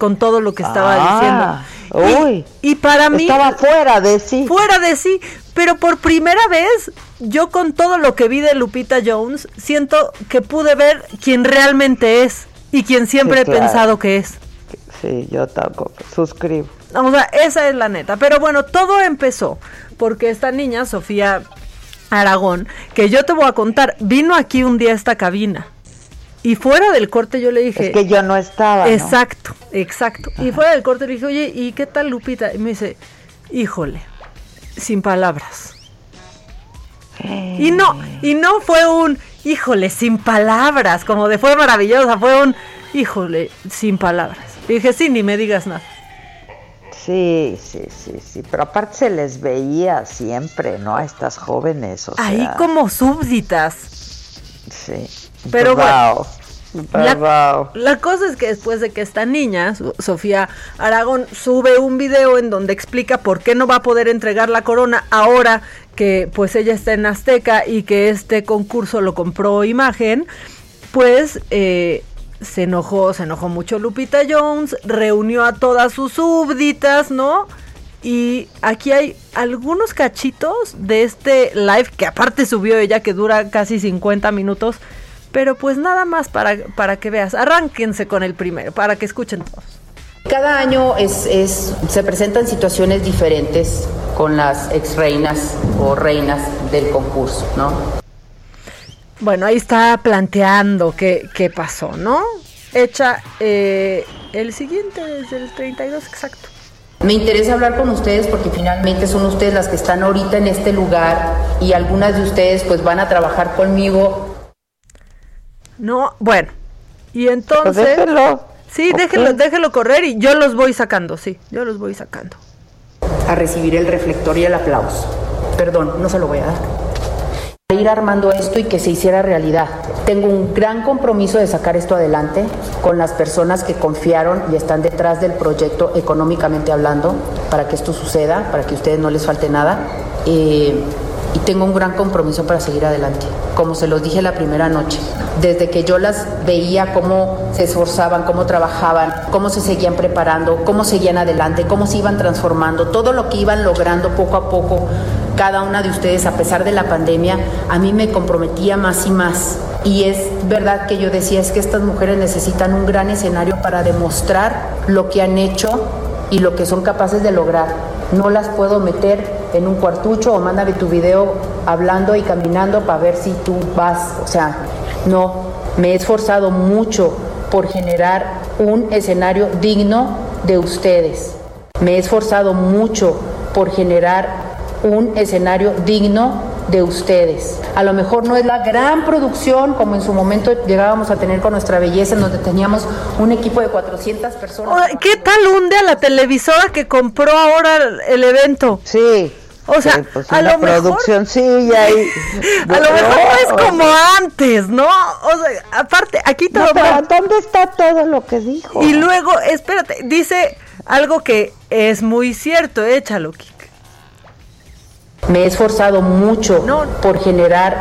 con todo lo que estaba Ah, diciendo. uy. Y, y para mí... Estaba fuera de sí. Fuera de sí, pero por primera vez, yo con todo lo que vi de Lupita Jones, siento que pude ver quién realmente es y quien siempre Sí, he pensado que es. Sí, yo tampoco. Suscribo. O sea, esa es la neta. Pero bueno, todo empezó porque esta niña, Sofía Aragón, que yo te voy a contar, vino aquí un día a esta cabina. Y fuera del corte yo le dije... Es que yo no estaba. ¿no? Exacto, exacto. Y fuera del corte le dije, oye, ¿y qué tal Lupita? Y me dice, híjole, sin palabras. Y no, y no fue un, híjole, sin palabras, como de fue maravillosa, fue un, híjole, sin palabras. Y dije, sí, ni me digas nada. Sí, sí, sí, sí. Pero aparte se les veía siempre, ¿no? A estas jóvenes. O Ahí sea, como súbditas. Sí. Pero Bravo, La, cosa es que después de que esta niña, So- Sofía Aragón, sube un video en donde explica por qué no va a poder entregar la corona ahora que pues ella está en Azteca y que este concurso lo compró Imagen, pues eh, se enojó, se enojó mucho Lupita Jones, reunió a todas sus súbditas, ¿no? Y aquí hay algunos cachitos de este live que aparte subió ella que dura casi 50 minutos. Pero pues nada más para, para que veas. Arránquense con el primero, para que escuchen todos. Cada año es, es- se presentan situaciones diferentes con las ex reinas o reinas del concurso, ¿no? Bueno, ahí está planteando qué, qué pasó, ¿no? Echa eh, el siguiente es el 32 exacto. Me interesa hablar con ustedes porque finalmente son ustedes las que están ahorita en este lugar y algunas de ustedes pues van a trabajar conmigo. No, bueno. Y entonces... Pues déjelo. Sí, Ok. déjelo, déjelo correr y yo los voy sacando, sí, yo los voy sacando. a recibir el reflector y el aplauso. Perdón, no se lo voy a dar. Ir armando esto y que se hiciera realidad. Tengo un gran compromiso de sacar esto adelante con las personas que confiaron y están detrás del proyecto económicamente hablando para que esto suceda, para que a ustedes no les falte nada. Eh, y tengo un gran compromiso para seguir adelante. Como se los dije la primera noche, desde que yo las veía cómo se esforzaban, cómo trabajaban, cómo se seguían preparando, cómo seguían adelante, cómo se iban transformando, todo lo que iban logrando poco a poco cada una de ustedes a pesar de la pandemia, a mí me comprometía más y más. Y es verdad que yo decía, es que estas mujeres necesitan un gran escenario para demostrar lo que han hecho y lo que son capaces de lograr. No las puedo meter en un cuartucho o mándame tu video hablando y caminando para ver si tú vas. O sea, no, me he esforzado mucho por generar un escenario digno de ustedes. Me he esforzado mucho por generar un escenario digno de ustedes. A lo mejor no es la gran producción como en su momento llegábamos a tener con nuestra belleza, en donde teníamos un equipo de 400 personas. ¿Qué tal hunde a la televisora que compró ahora el evento? Sí. O sea, pues a una lo mejor produccioncilla [LAUGHS] y- a lo mejor no es como antes, ¿no? O sea, aparte, aquí No, lo pero. ¿dónde está todo lo que dijo? Y luego, espérate, dice algo que es muy cierto, échalo, Kik. Me he esforzado mucho por generar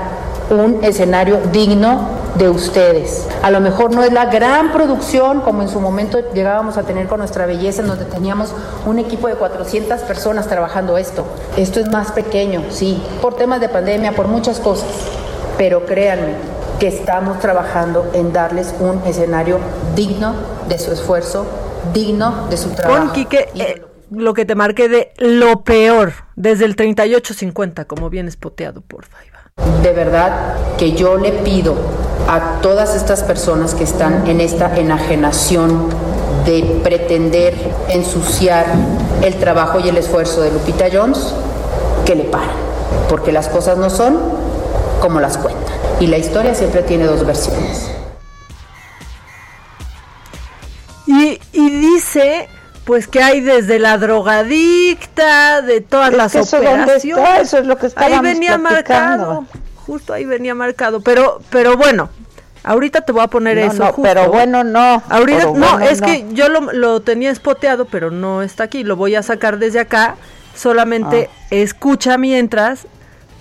un escenario digno de ustedes. A lo mejor no es la gran producción como en su momento llegábamos a tener con nuestra belleza, en donde teníamos un equipo de 400 personas trabajando esto. Esto es más pequeño, sí, por temas de pandemia, por muchas cosas. Pero créanme que estamos trabajando en darles un escenario digno de su esfuerzo, digno de su trabajo. Pon, Kike, eh, lo que te marqué de lo peor, desde el 38-50, como bien espoteado, porfa. ahí va. De verdad que yo le pido a todas estas personas que están en esta enajenación de pretender ensuciar el trabajo y el esfuerzo de Lupita Jones, que le paren, porque las cosas no son como las cuentan. Y la historia siempre tiene dos versiones. Y, y dice pues que hay desde la drogadicta, de todas las eso operaciones. Eso es lo que Ahí venía marcado. Justo ahí venía marcado, pero pero bueno, Ahorita te voy a poner eso. No, pero bueno, no. Ahorita, no, es que yo lo, lo, tenía espoteado, pero no está aquí. Lo voy a sacar desde acá. Solamente ah. escucha mientras,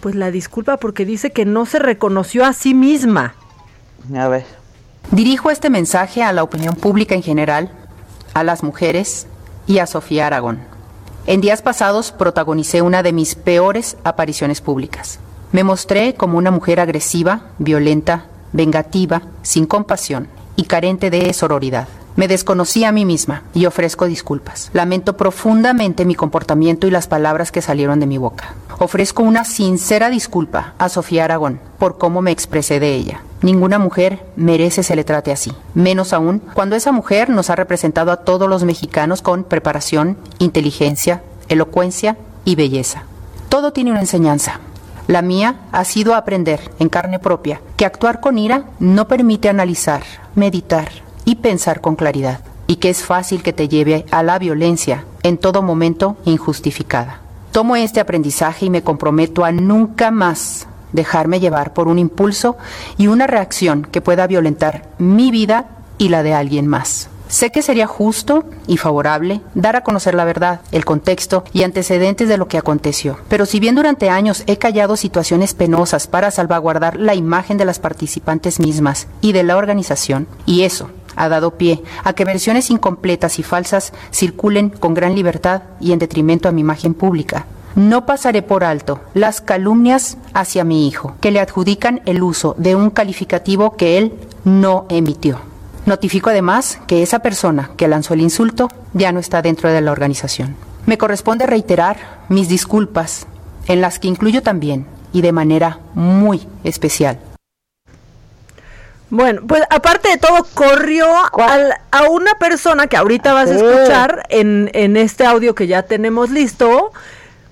pues la disculpa porque dice que no se reconoció a sí misma. A ver. Dirijo este mensaje a la opinión pública en general, a las mujeres y a Sofía Aragón. En días pasados protagonicé una de mis peores apariciones públicas. Me mostré como una mujer agresiva, violenta, vengativa, sin compasión y carente de sororidad. Me desconocí a mí misma y ofrezco disculpas. Lamento profundamente mi comportamiento y las palabras que salieron de mi boca. Ofrezco una sincera disculpa a Sofía Aragón por cómo me expresé de ella. Ninguna mujer merece se le trate así, menos aún cuando esa mujer nos ha representado a todos los mexicanos con preparación, inteligencia, elocuencia y belleza. Todo tiene una enseñanza la mía ha sido aprender en carne propia que actuar con ira no permite analizar, meditar y pensar con claridad, y que es fácil que te lleve a la violencia en todo momento injustificada. Tomo este aprendizaje y me comprometo a nunca más dejarme llevar por un impulso y una reacción que pueda violentar mi vida y la de alguien más. Sé que sería justo y favorable dar a conocer la verdad, el contexto y antecedentes de lo que aconteció. Pero si bien durante años he callado situaciones penosas para salvaguardar la imagen de las participantes mismas y de la organización, y eso ha dado pie a que versiones incompletas y falsas circulen con gran libertad y en detrimento a mi imagen pública. No pasaré por alto las calumnias hacia mi hijo, que le adjudican el uso de un calificativo que él no emitió. Notifico además que esa persona que lanzó el insulto ya no está dentro de la organización. Me corresponde reiterar mis disculpas, en las que incluyo también, y de manera muy especial, bueno, pues aparte de todo, corrió a una persona que ahorita vas a escuchar en, en este audio que ya tenemos listo,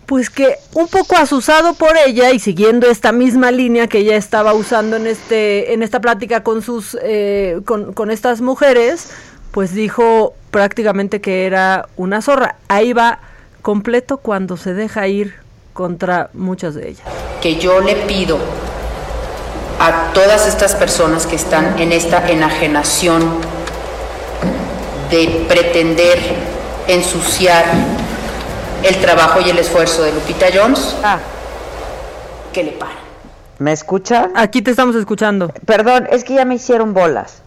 pues que un poco asusado por ella y siguiendo esta misma línea que ella estaba usando en este en esta plática con sus eh, con, con, estas mujeres pues dijo prácticamente que era una zorra. Ahí va completo cuando se deja ir contra muchas de ellas. Que yo le pido a todas estas personas que están en esta enajenación de pretender ensuciar el trabajo y el esfuerzo de Lupita Jones, ah. que le para. ¿Me escucha? Aquí te estamos escuchando. Perdón, es que ya me hicieron bolas.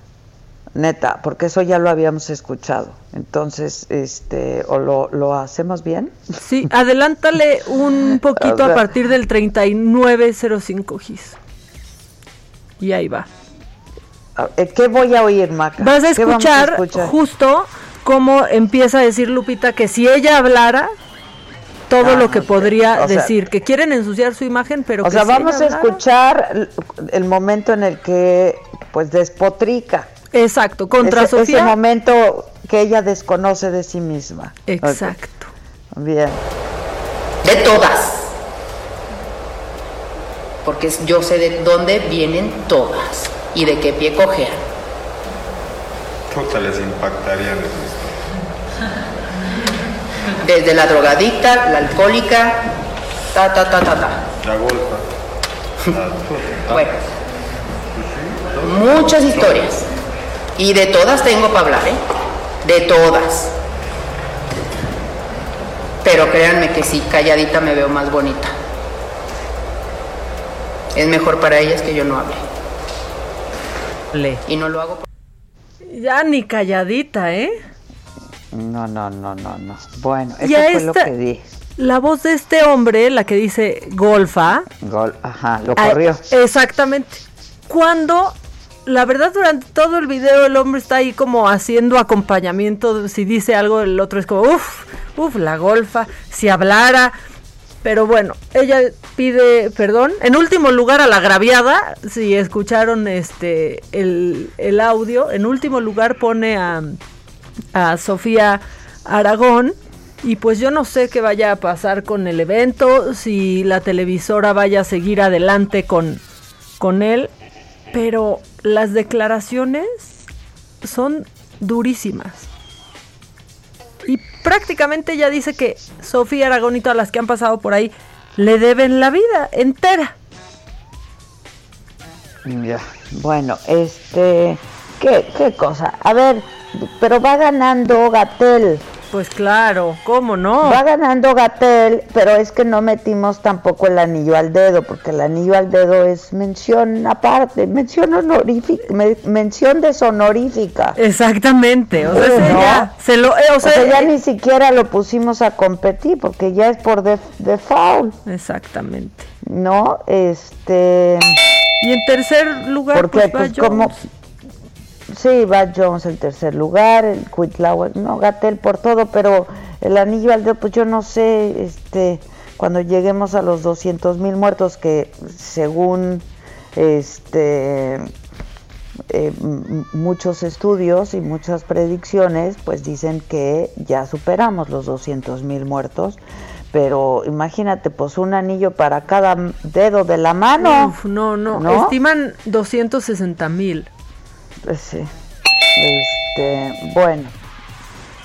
Neta, porque eso ya lo habíamos escuchado. Entonces, este, ¿o lo, lo hacemos bien? Sí, adelántale un poquito a, [LAUGHS] partir del 3905 GIS. Y ahí va. ¿Qué voy a oír, Maca? Vas a escuchar, a escuchar? justo cómo empieza a decir Lupita que si ella hablara, todo lo que podría decir, que quieren ensuciar su imagen, pero... O sea, vamos a escuchar el momento en el que pues despotrica. Exacto, contra ese, Sofía. Ese momento que ella desconoce de sí misma. Exacto. Bien. De todas. Porque yo sé de dónde vienen todas y de qué pie cojean. Todas les impactarían desde la drogadicta, la alcohólica, ta, ta, ta, ta, ta. La golfa. [LAUGHS] bueno, muchas historias. Y de todas tengo para hablar, ¿eh? De todas. Pero créanme que sí, calladita me veo más bonita. Es mejor para ellas que yo no hable. Le. Y no lo hago. Ya ni calladita, ¿eh? No, no, no, no, no. Bueno, eso fue lo que di. La voz de este hombre, la que dice golfa. Gol, ajá, lo corrió. exactamente. Cuando, la verdad, durante todo el video el hombre está ahí como haciendo acompañamiento. Si dice algo, el otro es como, uff, uff, la golfa. Si hablara. Pero bueno, ella pide perdón. En último lugar a la agraviada, si escucharon este el, el audio, en último lugar pone a a Sofía Aragón. Y pues yo no sé qué vaya a pasar con el evento, si la televisora vaya a seguir adelante con, con él, pero las declaraciones son durísimas. prácticamente ella dice que Sofía Aragón y todas las que han pasado por ahí le deben la vida entera. Ya, bueno, este, ¿qué, qué cosa? A ver, pero va ganando Gatel. Pues claro, ¿cómo no? Va ganando Gatel, pero es que no metimos tampoco el anillo al dedo, porque el anillo al dedo es mención aparte, mención honorífica, mención deshonorífica. Exactamente, o sea, ya, se lo, eh, o, sea, ya ni siquiera lo pusimos a competir, porque ya es por de, foul. Exactamente. No, este. Y en tercer lugar, porque pues, pues como Sí, va Jones en tercer lugar, el Quitlau, no, Gatel por todo, pero el anillo al dedo, pues yo no sé, este, cuando lleguemos a los 200 mil muertos, que según este eh, muchos estudios y muchas predicciones, pues dicen que ya superamos los 200 mil muertos. Pero imagínate, pues un anillo para cada dedo de la mano. no, no, no, estiman 260 mil. Pues sí. Este, bueno,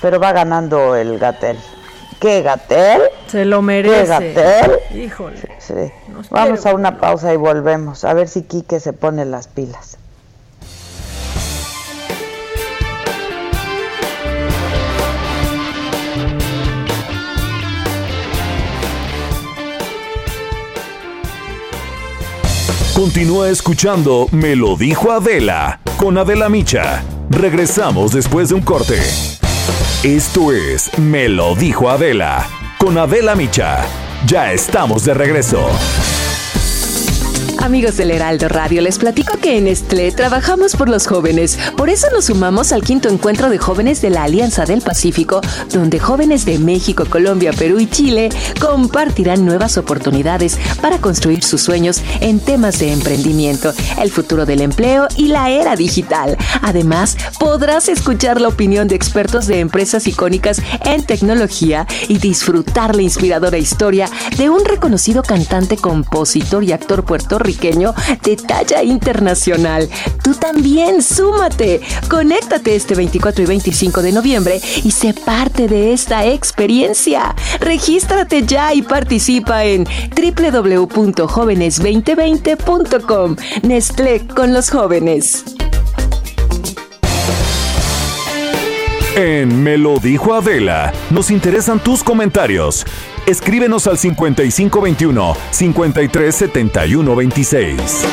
pero va ganando el Gatel. ¿Qué Gatel? Se lo merece. Gatel? Híjole. Sí. Vamos a una pausa y volvemos. A ver si Quique se pone las pilas. Continúa escuchando Me lo dijo Adela con Adela Micha. Regresamos después de un corte. Esto es Me lo dijo Adela con Adela Micha. Ya estamos de regreso. Amigos del Heraldo Radio, les platico que en Nestlé trabajamos por los jóvenes. Por eso nos sumamos al quinto encuentro de jóvenes de la Alianza del Pacífico, donde jóvenes de México, Colombia, Perú y Chile compartirán nuevas oportunidades para construir sus sueños en temas de emprendimiento, el futuro del empleo y la era digital. Además, podrás escuchar la opinión de expertos de empresas icónicas en tecnología y disfrutar la inspiradora historia de un reconocido cantante, compositor y actor puertorriqueño de talla internacional. Tú también, súmate. Conéctate este 24 y 25 de noviembre y sé parte de esta experiencia. Regístrate ya y participa en www.jóvenes2020.com. Nestlé con los jóvenes. En Me lo dijo Adela, nos interesan tus comentarios. Escríbenos al 5521 537126.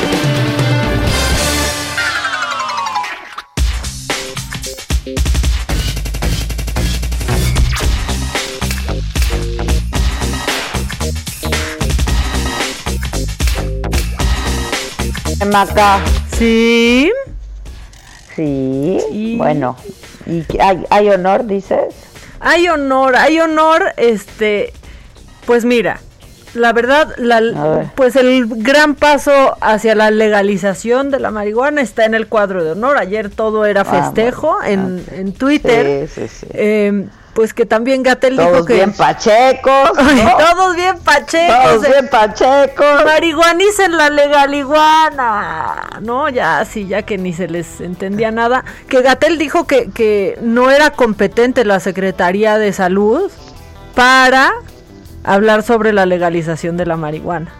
Maca. Sí. Sí. Bueno, ¿y hay, hay honor, dices? Hay honor, hay honor, este, pues mira, la verdad, la, pues el gran paso hacia la legalización de la marihuana está en el cuadro de honor. Ayer todo era ah, festejo en, en, Twitter. Sí, sí, sí. Eh, pues que también Gatel dijo que... bien pachecos. [LAUGHS] Todos bien pachecos. Todos bien pachecos. Marihuanicen la legaliguana. No, ya sí, ya que ni se les entendía nada. Que Gatel dijo que, que no era competente la Secretaría de Salud para hablar sobre la legalización de la marihuana.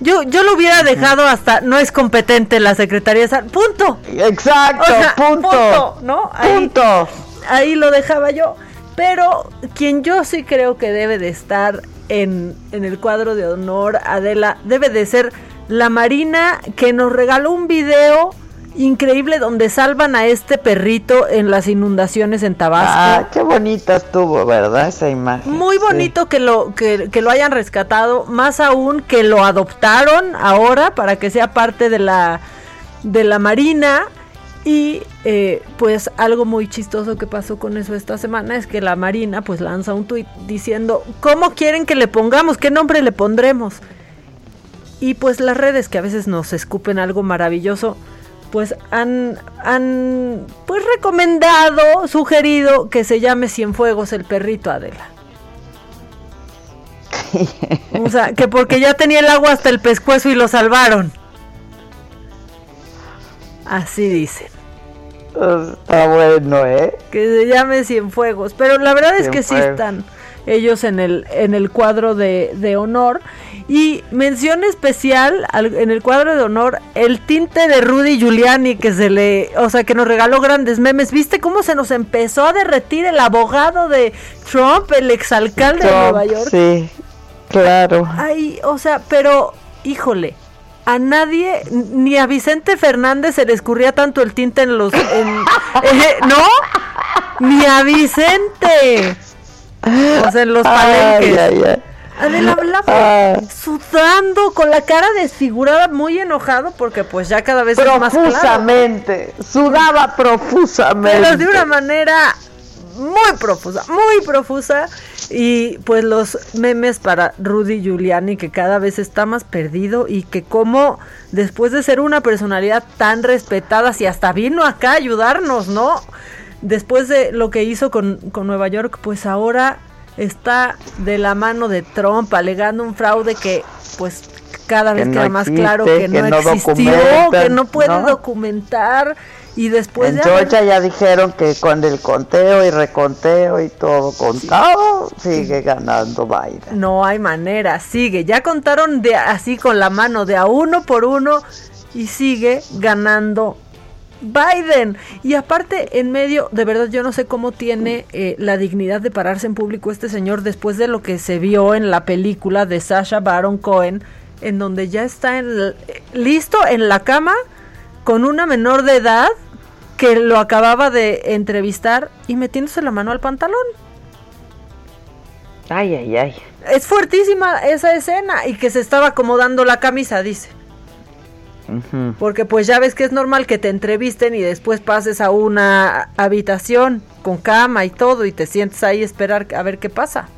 Yo, yo lo hubiera dejado hasta no es competente la Secretaría de Salud. Punto. Exacto, punto. ¿no? punto. Ahí lo dejaba yo. Pero quien yo sí creo que debe de estar en, en el cuadro de honor, Adela, debe de ser la Marina que nos regaló un video increíble donde salvan a este perrito en las inundaciones en Tabasco. Ah, qué bonita estuvo, ¿verdad? Esa imagen. Muy bonito que, lo, que, que, lo hayan rescatado, más aún que lo adoptaron ahora para que sea parte de la, de la Marina. Y eh, pues algo muy chistoso que pasó con eso esta semana es que la Marina pues lanza un tuit diciendo, ¿cómo quieren que le pongamos? ¿Qué nombre le pondremos? Y pues las redes que a veces nos escupen algo maravilloso, pues han, han pues recomendado, sugerido que se llame Cienfuegos el perrito Adela. [LAUGHS] o sea, que porque ya tenía el agua hasta el pescuezo y lo salvaron. Así dicen. Está bueno, ¿eh? Que se llame Cienfuegos. Pero la verdad es que sí están ellos en el, en el cuadro de, de honor. Y mención especial en el cuadro de honor, el tinte de Rudy Giuliani que se le, o sea, que nos regaló grandes memes. ¿Viste cómo se nos empezó a derretir el abogado de Trump, el exalcalde de Nueva York? Sí, claro. Ay, o sea, pero, híjole, a nadie, ni a Vicente Fernández se le escurría tanto el tinte en los... [LAUGHS] Eh, ¿No? Ni a Vicente. O sea, en los palenques. Adela hablaba ah. sudando, con la cara desfigurada, muy enojado, porque pues ya cada vez es más claro. Profusamente, sudaba profusamente. Pero de una manera muy profusa, muy profusa. Y pues los memes para Rudy Giuliani, que cada vez está más perdido y que como después de ser una personalidad tan respetada, si hasta vino acá a ayudarnos, ¿no? Después de lo que hizo con, con Nueva York, pues ahora está de la mano de Trump alegando un fraude que pues cada vez queda más claro que, no, existió, que no puede documentar y después en Georgia ya dijeron que con el conteo y reconteo y todo contado sigue ganando Biden. No hay manera, sigue. Ya contaron de así con la mano de a uno por uno y sigue ganando Biden. Y aparte, en medio, de verdad, yo no sé cómo tiene eh, la dignidad de pararse en público este señor después de lo que se vio en la película de Sasha Baron Cohen, en donde ya está en, listo en la cama con una menor de edad que lo acababa de entrevistar y metiéndose la mano al pantalón. Ay, ay, ay. Es fuertísima esa escena y que se estaba acomodando la camisa, dice. Porque pues ya ves que es normal que te entrevisten y después pases a una habitación con cama y todo y te sientes ahí a esperar a ver qué pasa.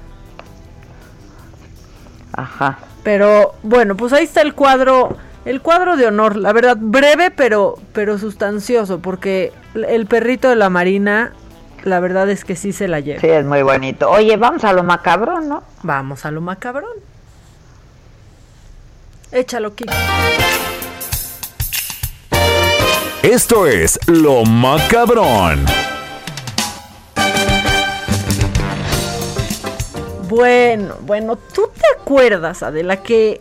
Ajá. Pero bueno, pues ahí está el cuadro, el cuadro de honor, la verdad breve pero pero sustancioso porque el perrito de la Marina la verdad es que sí se la lleva. Sí, es muy bonito. Oye, vamos a lo macabrón, ¿no? Vamos a lo macabrón. Échalo, Kiko. Esto es Lo Macabrón. Bueno, bueno, ¿tú te acuerdas, Adela, que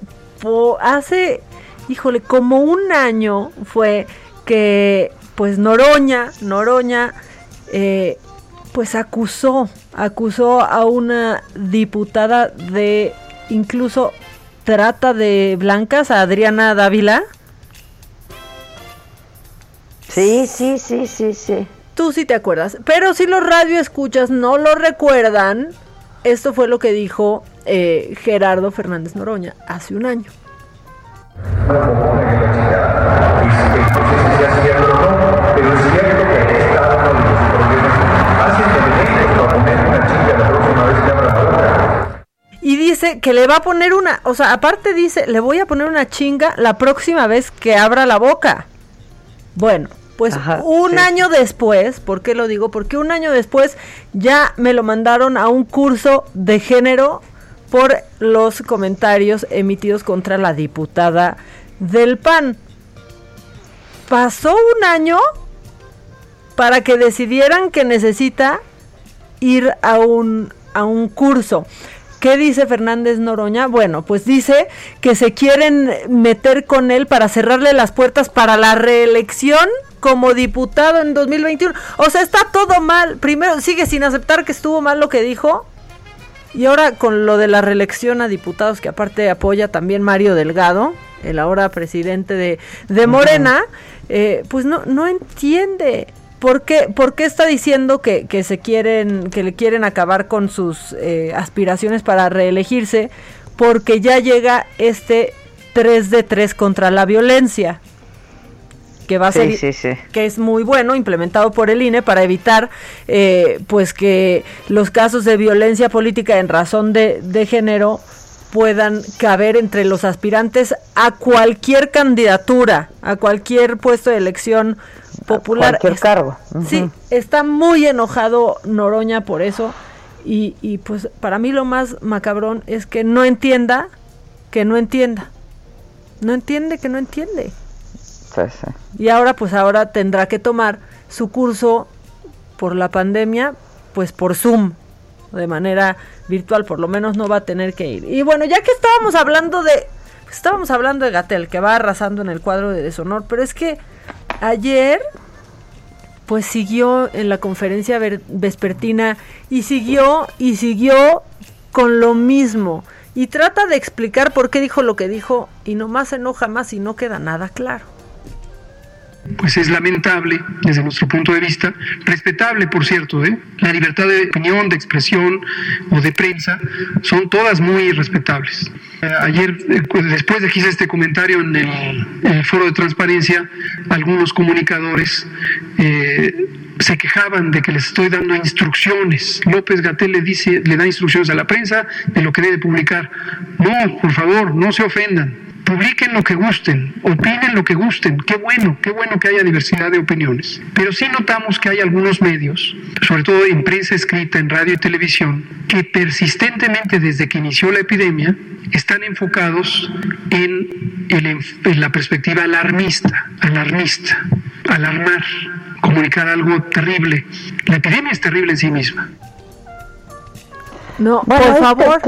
hace, híjole, como un año fue que, pues, Noroña, Noroña, eh, pues acusó, acusó a una diputada de incluso trata de blancas, a Adriana Dávila? Sí, sí, sí, sí, sí. Tú sí te acuerdas. Pero si los radioescuchas no lo recuerdan, esto fue lo que dijo eh, Gerardo Fernández Noroña hace un año. Y dice que le va a poner una, o sea, aparte dice, le voy a poner una chinga la próxima vez que abra la boca. Bueno, pues un año después, ¿por qué lo digo? Porque un año después ya me lo mandaron a un curso de género por los comentarios emitidos contra la diputada del PAN. Pasó un año para que decidieran que necesita ir a un, a un curso. ¿Qué dice Fernández Noroña? Bueno, pues dice que se quieren meter con él para cerrarle las puertas para la reelección como diputado en 2021. O sea, está todo mal. Primero, sigue sin aceptar que estuvo mal lo que dijo. Y ahora con lo de la reelección a diputados, que aparte apoya también Mario Delgado, el ahora presidente de, de Morena, eh, pues no, no entiende. ¿Por qué, ¿Por qué está diciendo que, que, se quieren, que le quieren acabar con sus eh, aspiraciones para reelegirse? Porque ya llega este 3 de 3 contra la violencia que va a ser que es muy bueno implementado por el INE para evitar eh, pues que los casos de violencia política en razón de, de género puedan caber entre los aspirantes a cualquier candidatura, a cualquier puesto de elección popular. A cualquier cargo. Sí, está muy enojado Noroña por eso y, y pues para mí lo más macabrón es que no entienda que no entienda. No entiende que no entiende. Y ahora pues ahora tendrá que tomar su curso por la pandemia, pues por Zoom, de manera virtual, por lo menos no va a tener que ir. Y bueno, ya que estábamos hablando de estábamos hablando de Gatel, que va arrasando en el cuadro de deshonor, pero es que ayer pues siguió en la conferencia vespertina y siguió y siguió con lo mismo. Y trata de explicar por qué dijo lo que dijo y nomás se enoja más y no queda nada claro pues es lamentable desde nuestro punto de vista, respetable por cierto, ¿eh? la libertad de opinión, de expresión o de prensa son todas muy respetables. Eh, ayer, eh, después de que hice este comentario en el, foro de transparencia, algunos comunicadores se quejaban de que les estoy dando instrucciones. López Gatel le dice, le da instrucciones a la prensa de lo que debe publicar. No, por favor, no se ofendan publiquen lo que gusten, opinen lo que gusten, qué bueno, qué bueno que haya diversidad de opiniones. Pero sí notamos que hay algunos medios, sobre todo en prensa escrita, en radio y televisión, que persistentemente desde que inició la epidemia están enfocados en, la perspectiva alarmista, alarmista, alarmar, comunicar algo terrible. La epidemia es terrible en sí misma. No, por favor.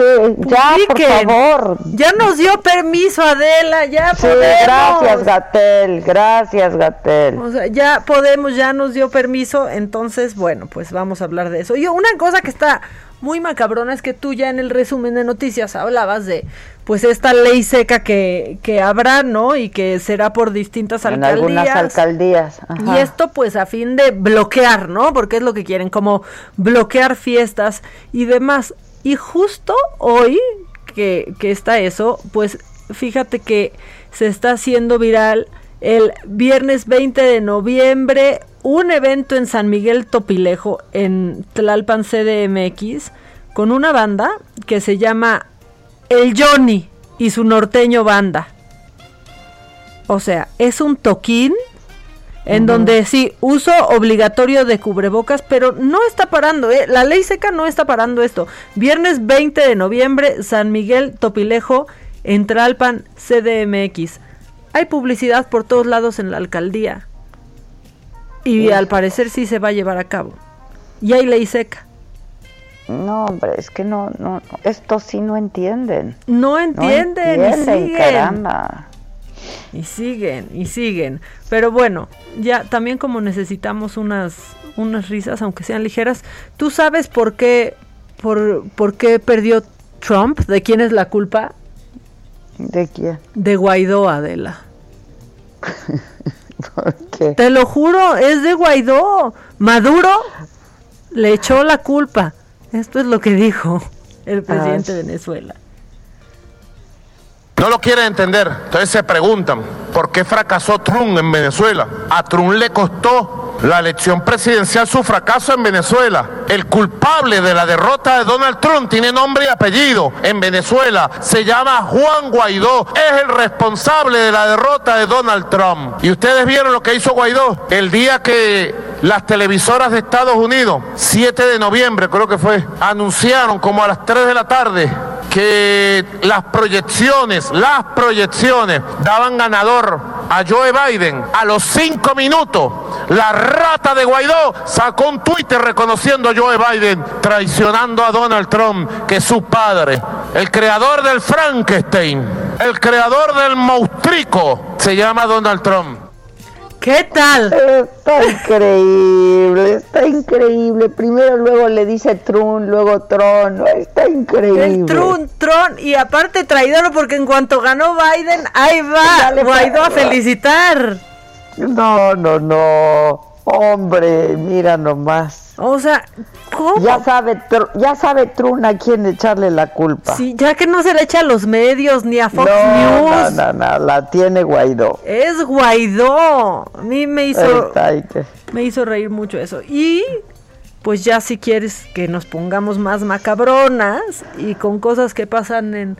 ya, por favor. Ya nos dio permiso Adela, ya sí, Gracias, Gatel, gracias, Gatel. O sea, ya podemos, ya nos dio permiso, entonces, bueno, pues vamos a hablar de eso. Y una cosa que está muy macabrona es que tú ya en el resumen de noticias hablabas de pues esta ley seca que, que habrá, ¿no? Y que será por distintas en alcaldías. algunas alcaldías. Y esto pues a fin de bloquear, ¿no? Porque es lo que quieren, como bloquear fiestas y demás. Y justo hoy que, que está eso, pues fíjate que se está haciendo viral el viernes 20 de noviembre un evento en San Miguel Topilejo, en Tlalpan CDMX, con una banda que se llama El Johnny y su norteño banda. O sea, es un toquín en donde sí, uso obligatorio de cubrebocas, pero no está parando, ¿eh? la ley seca no está parando esto. Viernes 20 de noviembre, San Miguel Topilejo, en Tlalpan CDMX. Hay publicidad por todos lados en la alcaldía. Y al parecer sí se va a llevar a cabo. Y hay ley seca. No, hombre, es que no, no, esto sí no entienden. No entienden, y siguen. Caramba. Y siguen, y siguen. Pero bueno, ya también como necesitamos unas, unas risas, aunque sean ligeras, ¿tú sabes por qué, por, por qué perdió Trump? ¿De quién es la culpa? ¿De quién? De Guaidó, Adela. [LAUGHS] Te lo juro, es de Guaidó. Maduro le echó la culpa. Esto es lo que dijo el presidente de Venezuela. No lo quieren entender. Entonces se preguntan, ¿por qué fracasó Trump en Venezuela? A Trump le costó la elección presidencial, su fracaso en Venezuela. El culpable de la derrota de Donald Trump tiene nombre y apellido en Venezuela. Se llama Juan Guaidó. Es el responsable de la derrota de Donald Trump. Y ustedes vieron lo que hizo Guaidó el día que las televisoras de Estados Unidos, 7 de noviembre creo que fue, anunciaron como a las 3 de la tarde que las proyecciones, las proyecciones daban ganador a Joe Biden a los cinco minutos. La rata de Guaidó sacó un Twitter reconociendo a Joe Biden, traicionando a Donald Trump, que es su padre, el creador del Frankenstein, el creador del monstruo, se llama Donald Trump. ¿Qué tal? Está increíble, está increíble. Primero luego le dice Trun, luego Tron, está increíble. El Trun, Tron y aparte traidor porque en cuanto ganó Biden, ahí va Guaidó a felicitar. No, no, no. Hombre, mira nomás. O sea, ¿cómo? Ya sabe, ya sabe a quién echarle la culpa. Sí, ya que no se le echa a los medios ni a Fox News. No, no, no, la tiene Guaidó. Es Guaidó. A mí me hizo, me hizo reír mucho eso. Y pues ya si quieres que nos pongamos más macabronas y con cosas que pasan en,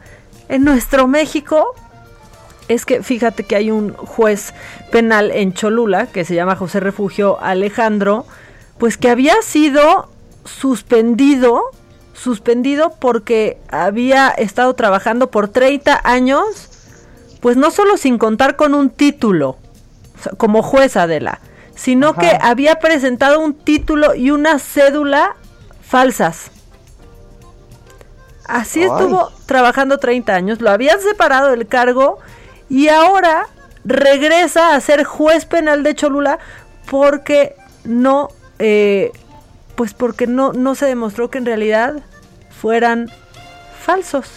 en nuestro México, es que fíjate que hay un juez penal en Cholula que se llama José Refugio Alejandro, pues que había sido suspendido, suspendido porque había estado trabajando por 30 años, pues no solo sin contar con un título como jueza de la, sino que había presentado un título y una cédula falsas. Así Ay. estuvo trabajando 30 años, lo habían separado del cargo y ahora regresa a ser juez penal de Cholula porque no, eh, pues porque no, no se demostró que en realidad fueran falsos.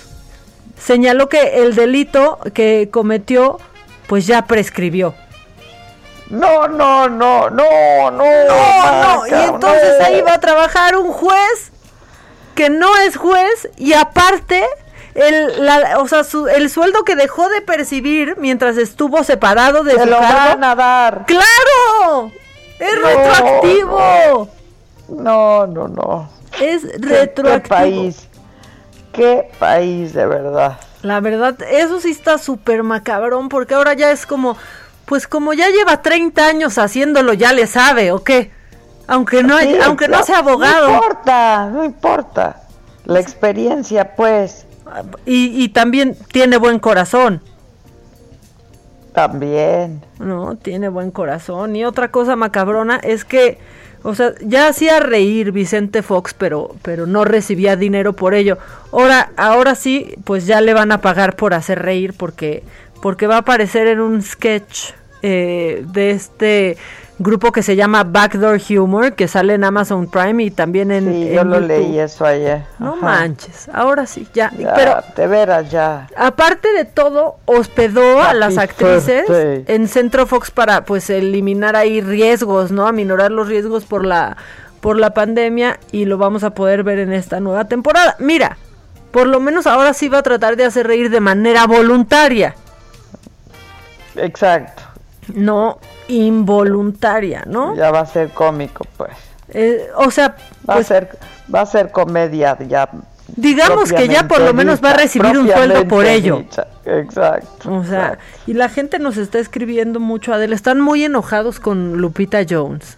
Señaló que el delito que cometió pues ya prescribió. No, no, no, no, no. No, no, y entonces no. ahí va a trabajar un juez que no es juez y aparte el, la- o sea, su- el sueldo que dejó de percibir mientras estuvo separado de Se su lo cargo. van a dar. ¡Claro! ¡Es No, retroactivo! No, no, no. Es ¿Qué- retroactivo. ¿Qué país? ¿Qué país, de verdad? La verdad, eso sí está súper macabrón porque ahora ya es como, pues como ya lleva 30 años haciéndolo, ya le sabe, ¿o qué? Aunque no, Sí, aunque no sea abogado. No importa, no importa. La experiencia, pues, Y, y también tiene buen corazón. también. No, tiene buen corazón. Y otra cosa macabrona es que, o sea, ya hacía reír Vicente Fox, pero, pero no recibía dinero por ello. Ahora, ahora sí, pues ya le van a pagar por hacer reír porque, porque va a aparecer en un sketch eh, de este grupo que se llama Backdoor Humor, que sale en Amazon Prime y también en, Sí, en yo lo YouTube. leí eso ayer. No Ajá. manches, ahora sí, ya. Ya, Pero de veras, ya. Aparte de todo, hospedó a las actrices en Centro Fox para pues eliminar ahí riesgos, ¿no? Aminorar los riesgos por la por la pandemia y lo vamos a poder ver en esta nueva temporada. Mira, por lo menos ahora sí va a tratar de hacer reír de manera voluntaria, Exacto. no involuntaria, ¿no? Ya va a ser cómico, pues. Eh, o sea, Va pues a ser, va a ser comedia ya. digamos que ya por lo menos va a recibir un sueldo por ello. dicha. Exacto. O sea, y la gente nos está escribiendo mucho, Adela. Están muy enojados con Lupita Jones.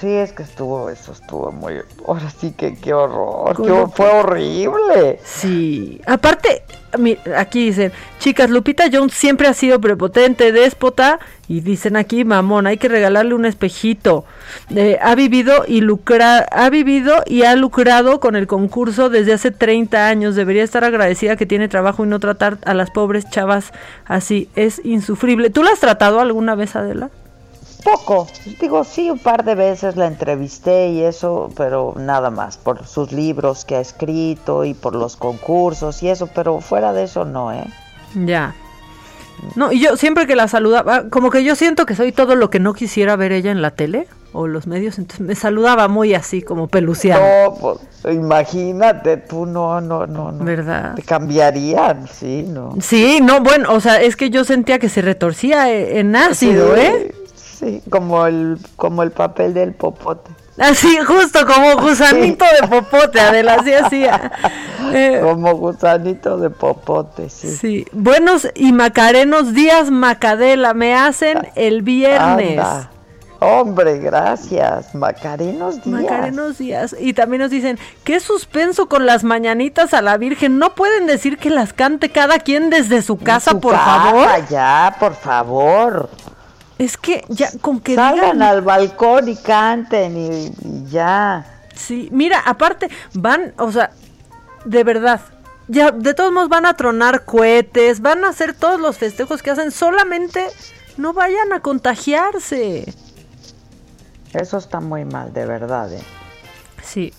Sí, es que estuvo, eso estuvo muy. Ahora sí que qué horror. Qué fue horrible. Sí. Aparte, aquí dicen, chicas, Lupita Jones siempre ha sido prepotente, déspota, y dicen aquí, mamón, hay que regalarle un espejito. Eh, ha vivido y lucra, ha vivido y ha lucrado con el concurso desde hace 30 años. Debería estar agradecida que tiene trabajo y no tratar a las pobres chavas así. Es insufrible. ¿Tú la has tratado alguna vez, Adela? Poco. Digo, sí, un par de veces la entrevisté y eso, pero nada más. Por sus libros que ha escrito y por los concursos y eso, pero fuera de eso no, ¿eh? Ya. No, y yo siempre que la saludaba, como que yo siento que soy todo lo que no quisiera ver ella en la tele o los medios, entonces me saludaba muy así, como peluciana. No, pues imagínate, tú no, no, no, no. ¿Verdad? Te cambiarían, sí, no. Sí, no, bueno, o sea, es que yo sentía que se retorcía eh, en ácido, Sí, ¿eh? Sí, como el, como el papel del popote. Así, justo como [LAUGHS] gusanito de popote, Adela, así hacía. [LAUGHS] Eh, Como gusanito de popote, sí. sí, buenos y macarenos días, Macadela, me hacen el viernes. Anda. Hombre, gracias. Macarenos días. Macarenos días. Y también nos dicen, qué suspenso con las mañanitas a la Virgen. ¿No pueden decir que las cante cada quien desde su casa, Su por casa, favor? Ya, por favor. Es que ya con que Salgan digan- al balcón y canten y, y ya. Sí, mira, aparte van, o sea, de verdad, ya de todos modos van a tronar cohetes, van a hacer todos los festejos que hacen, solamente no vayan a contagiarse. Eso está muy mal, de verdad. ¿eh? Sí.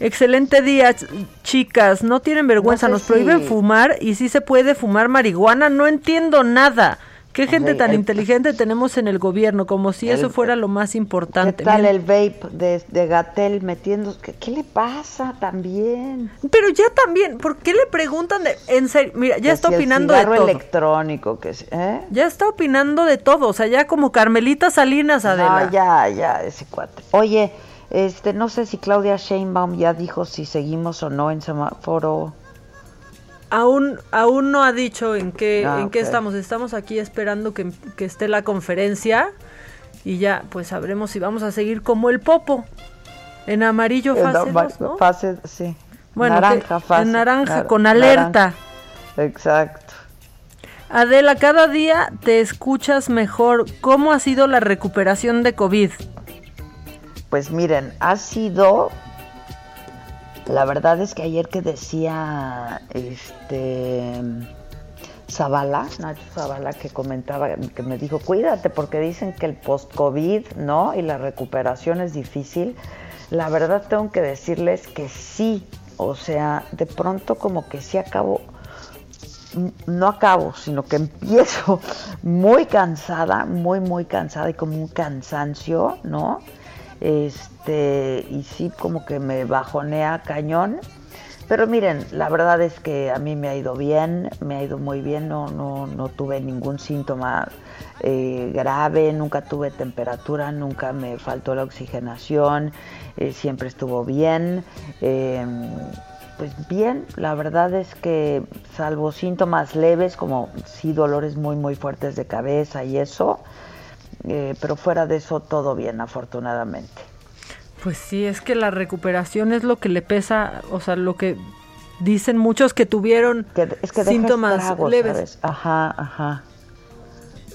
Excelente día, ch- chicas. No tienen vergüenza. sé Nos prohíben si- fumar y sí se puede fumar marihuana. No entiendo nada. ¿Qué gente Sí, tan el- inteligente tenemos en el gobierno? Como si eso fuera lo más ¿Qué importante. tal Miren, el vape de, de Gatel metiendo? ¿Qué, qué le pasa también? Pero ya también, ¿por qué le preguntan de, en serio? Mira, ya Que está si el opinando de todo. electrónico, que ¿eh? Ya está opinando de todo, o sea, ya como Carmelita Salinas, Adela. No, ya, ya, ese cuate. Oye, este, no sé si Claudia Sheinbaum ya dijo si seguimos o no en semáforo. Aún, aún no ha dicho en qué, Ah, en qué estamos. Estamos aquí esperando que, que esté la conferencia y ya, pues sabremos si vamos a seguir como el Popo. En amarillo En fase sí. Bueno, naranja que- fase. en naranja, nar- con alerta. naranja. Exacto. Adela, cada día te escuchas mejor. ¿Cómo ha sido la recuperación de COVID? Pues miren, ha sido la verdad es que ayer que decía este Zavala, Nacho Zavala, que comentaba, que me dijo, cuídate porque dicen que el post-COVID, ¿no? Y la recuperación es difícil. La verdad tengo que decirles que sí, o sea, de pronto como que sí acabo, no acabo, sino que [LAUGHS] empiezo muy cansada, muy, muy cansada y como un cansancio, ¿no? Este, y sí, como que me bajonea cañón. Pero miren, la verdad es que a mí me ha ido bien, me ha ido muy bien, no, no, no tuve ningún síntoma eh, grave, nunca tuve temperatura, nunca me faltó la oxigenación, eh, siempre estuvo bien. Em, pues bien, la verdad es que salvo síntomas leves como sí dolores muy muy fuertes de cabeza y eso, eh, pero fuera de eso todo bien, afortunadamente. Pues sí, es que la recuperación es lo que le pesa, o sea, lo que dicen muchos que tuvieron síntomas leves. Ajá, ajá.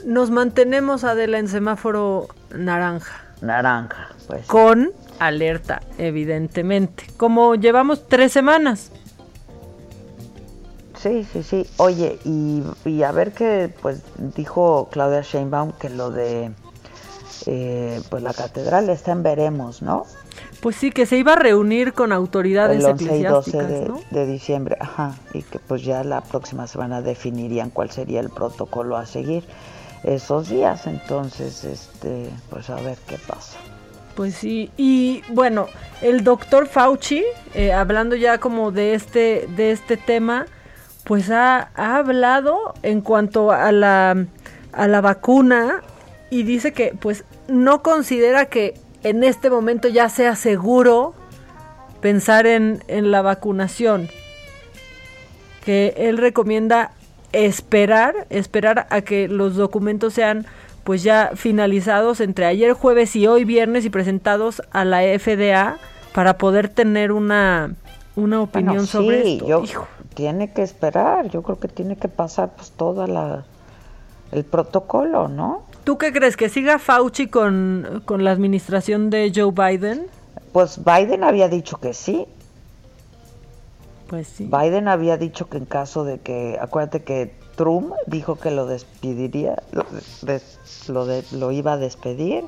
Nos mantenemos, Adela, en semáforo naranja. Naranja, pues. Con alerta, evidentemente. Como llevamos tres semanas. Sí, sí, sí. Oye, y, y a ver qué, pues dijo Claudia Sheinbaum que lo de eh, pues la catedral está en veremos, ¿no? Pues sí, que se iba a reunir con autoridades El 11 y 12 de, de, diciembre, ajá, y que pues ya la próxima semana definirían cuál sería el protocolo a seguir esos días, entonces, este, pues a ver qué pasa. Pues sí, y bueno, el doctor Fauci, eh, hablando ya como de este, de este tema, pues ha, ha hablado en cuanto a la, a la vacuna y dice que pues no considera que en este momento ya sea seguro pensar en, en la vacunación. Que él recomienda esperar, esperar a que los documentos sean pues ya finalizados entre ayer jueves y hoy viernes y presentados a la FDA para poder tener una, una opinión sobre esto. Tiene que esperar, yo creo que tiene que pasar pues toda la el protocolo, ¿no? ¿Tú qué crees? ¿Que siga Fauci con, la administración de Joe Biden? Pues Biden había dicho que sí. Pues sí. Biden había dicho que en caso de que, acuérdate que Trump dijo que lo despediría, lo, lo iba a despedir,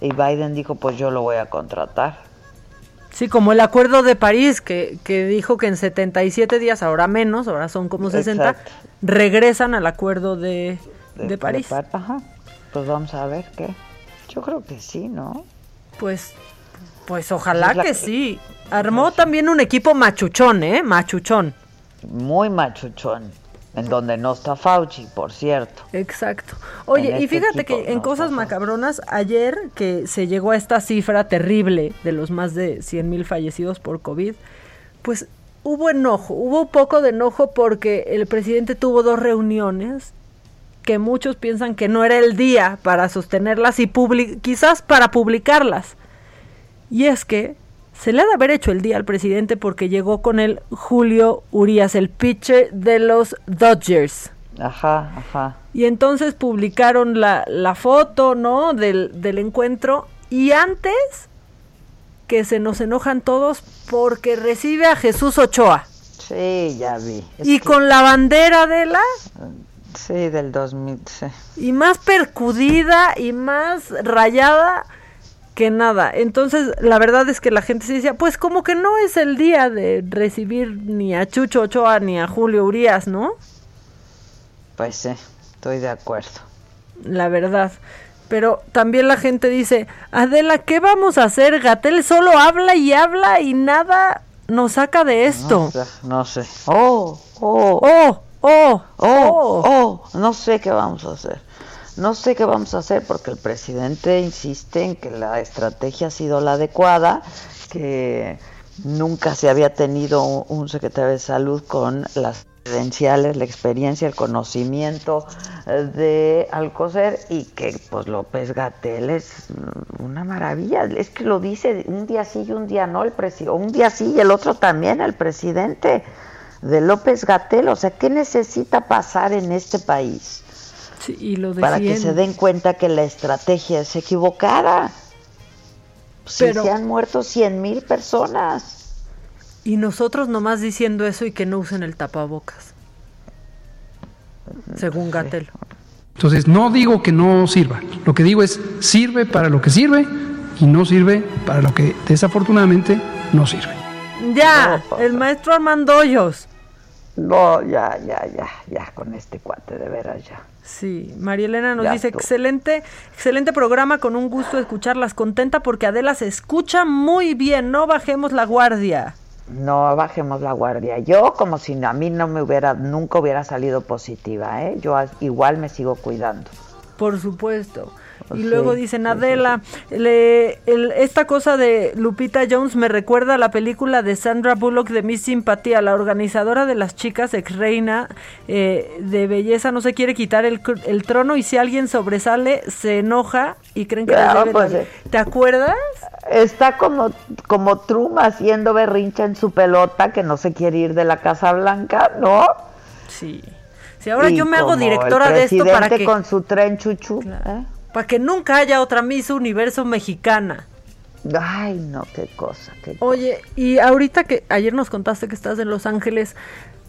y Biden dijo, pues yo lo voy a contratar. Sí, como el acuerdo de París, que, que dijo que en 77 días, ahora menos, ahora son como 60, regresan al acuerdo de, de, París. ajá. Pues vamos a ver qué. Yo creo que sí, ¿no? Pues, pues ojalá que sí. Armó también un equipo machuchón, ¿eh? Machuchón. Muy machuchón. En donde no está Fauci, por cierto. Exacto. Oye, y este fíjate que en cosas macabronas, ayer que se llegó a esta cifra terrible de los más de 100 mil fallecidos por COVID, pues hubo enojo, hubo poco de enojo porque el presidente tuvo dos reuniones que muchos piensan que no era el día para sostenerlas y quizás para publicarlas. Y es que se le ha de haber hecho el día al presidente porque llegó con el Julio Urias, el pitcher de los Dodgers. Ajá, ajá. Y entonces publicaron la, la foto, ¿no? Del, del encuentro. Y antes que se nos enojan todos porque recibe a Jesús Ochoa. Sí, ya vi. y con la bandera de la... Sí, del 2000, Y más percudida y más rayada que nada. Entonces, la verdad es que la gente se decía, pues como que no es el día de recibir ni a Chucho Ochoa ni a Julio Urias, ¿no? Pues sí, estoy de acuerdo. La verdad. Pero también la gente dice, Adela, ¿qué vamos a hacer? Gatel solo habla y habla y nada nos saca de esto. No sé. Oh, oh, oh. Oh, oh, oh, no sé qué vamos a hacer. No sé qué vamos a hacer porque el presidente insiste en que la estrategia ha sido la adecuada, que nunca se había tenido un secretario de salud con las credenciales, la experiencia, el conocimiento de Alcocer y que pues López Gatel es una maravilla. Es que lo dice un día sí y un día no el presidente, un día sí y el otro también el presidente. de López Gatel. O sea, ¿qué necesita pasar en este país? Sí, y lo para que se den cuenta que la estrategia es equivocada. Si se han muerto 100 mil personas. Y nosotros nomás diciendo eso y que no usen el tapabocas. Según Gatel. Entonces, no digo que no sirva. Lo que digo es, sirve para lo que sirve y no sirve para lo que desafortunadamente no sirve. Ya, el maestro Armando Hoyos. No, ya, ya, ya, ya, con este cuate, de veras ya. Sí, María Elena nos dice, excelente, excelente programa, con un gusto escucharlas, contenta porque Adela se escucha muy bien, no bajemos la guardia. No bajemos la guardia. Yo como si a mí no me hubiera, nunca hubiera salido positiva, ¿eh? Yo igual me sigo cuidando. Por supuesto. Y luego dicen, Adela, esta cosa de Lupita Jones me recuerda a la película de Sandra Bullock de Miss Simpatía, la organizadora de las chicas ex reina eh, de belleza no se quiere quitar el, trono y si alguien sobresale se enoja y creen que pues, eh, ¿Te acuerdas? Está como, como Trump haciendo berrincha en su pelota que no se quiere ir de la Casa Blanca, ¿no? Sí. Si ahora yo me hago directora de esto para que con su tren chuchu, ¿eh? Para que nunca haya otra Miss Universo mexicana. Ay, no, qué cosa, qué Oye, y ahorita que ayer nos contaste que estás en Los Ángeles,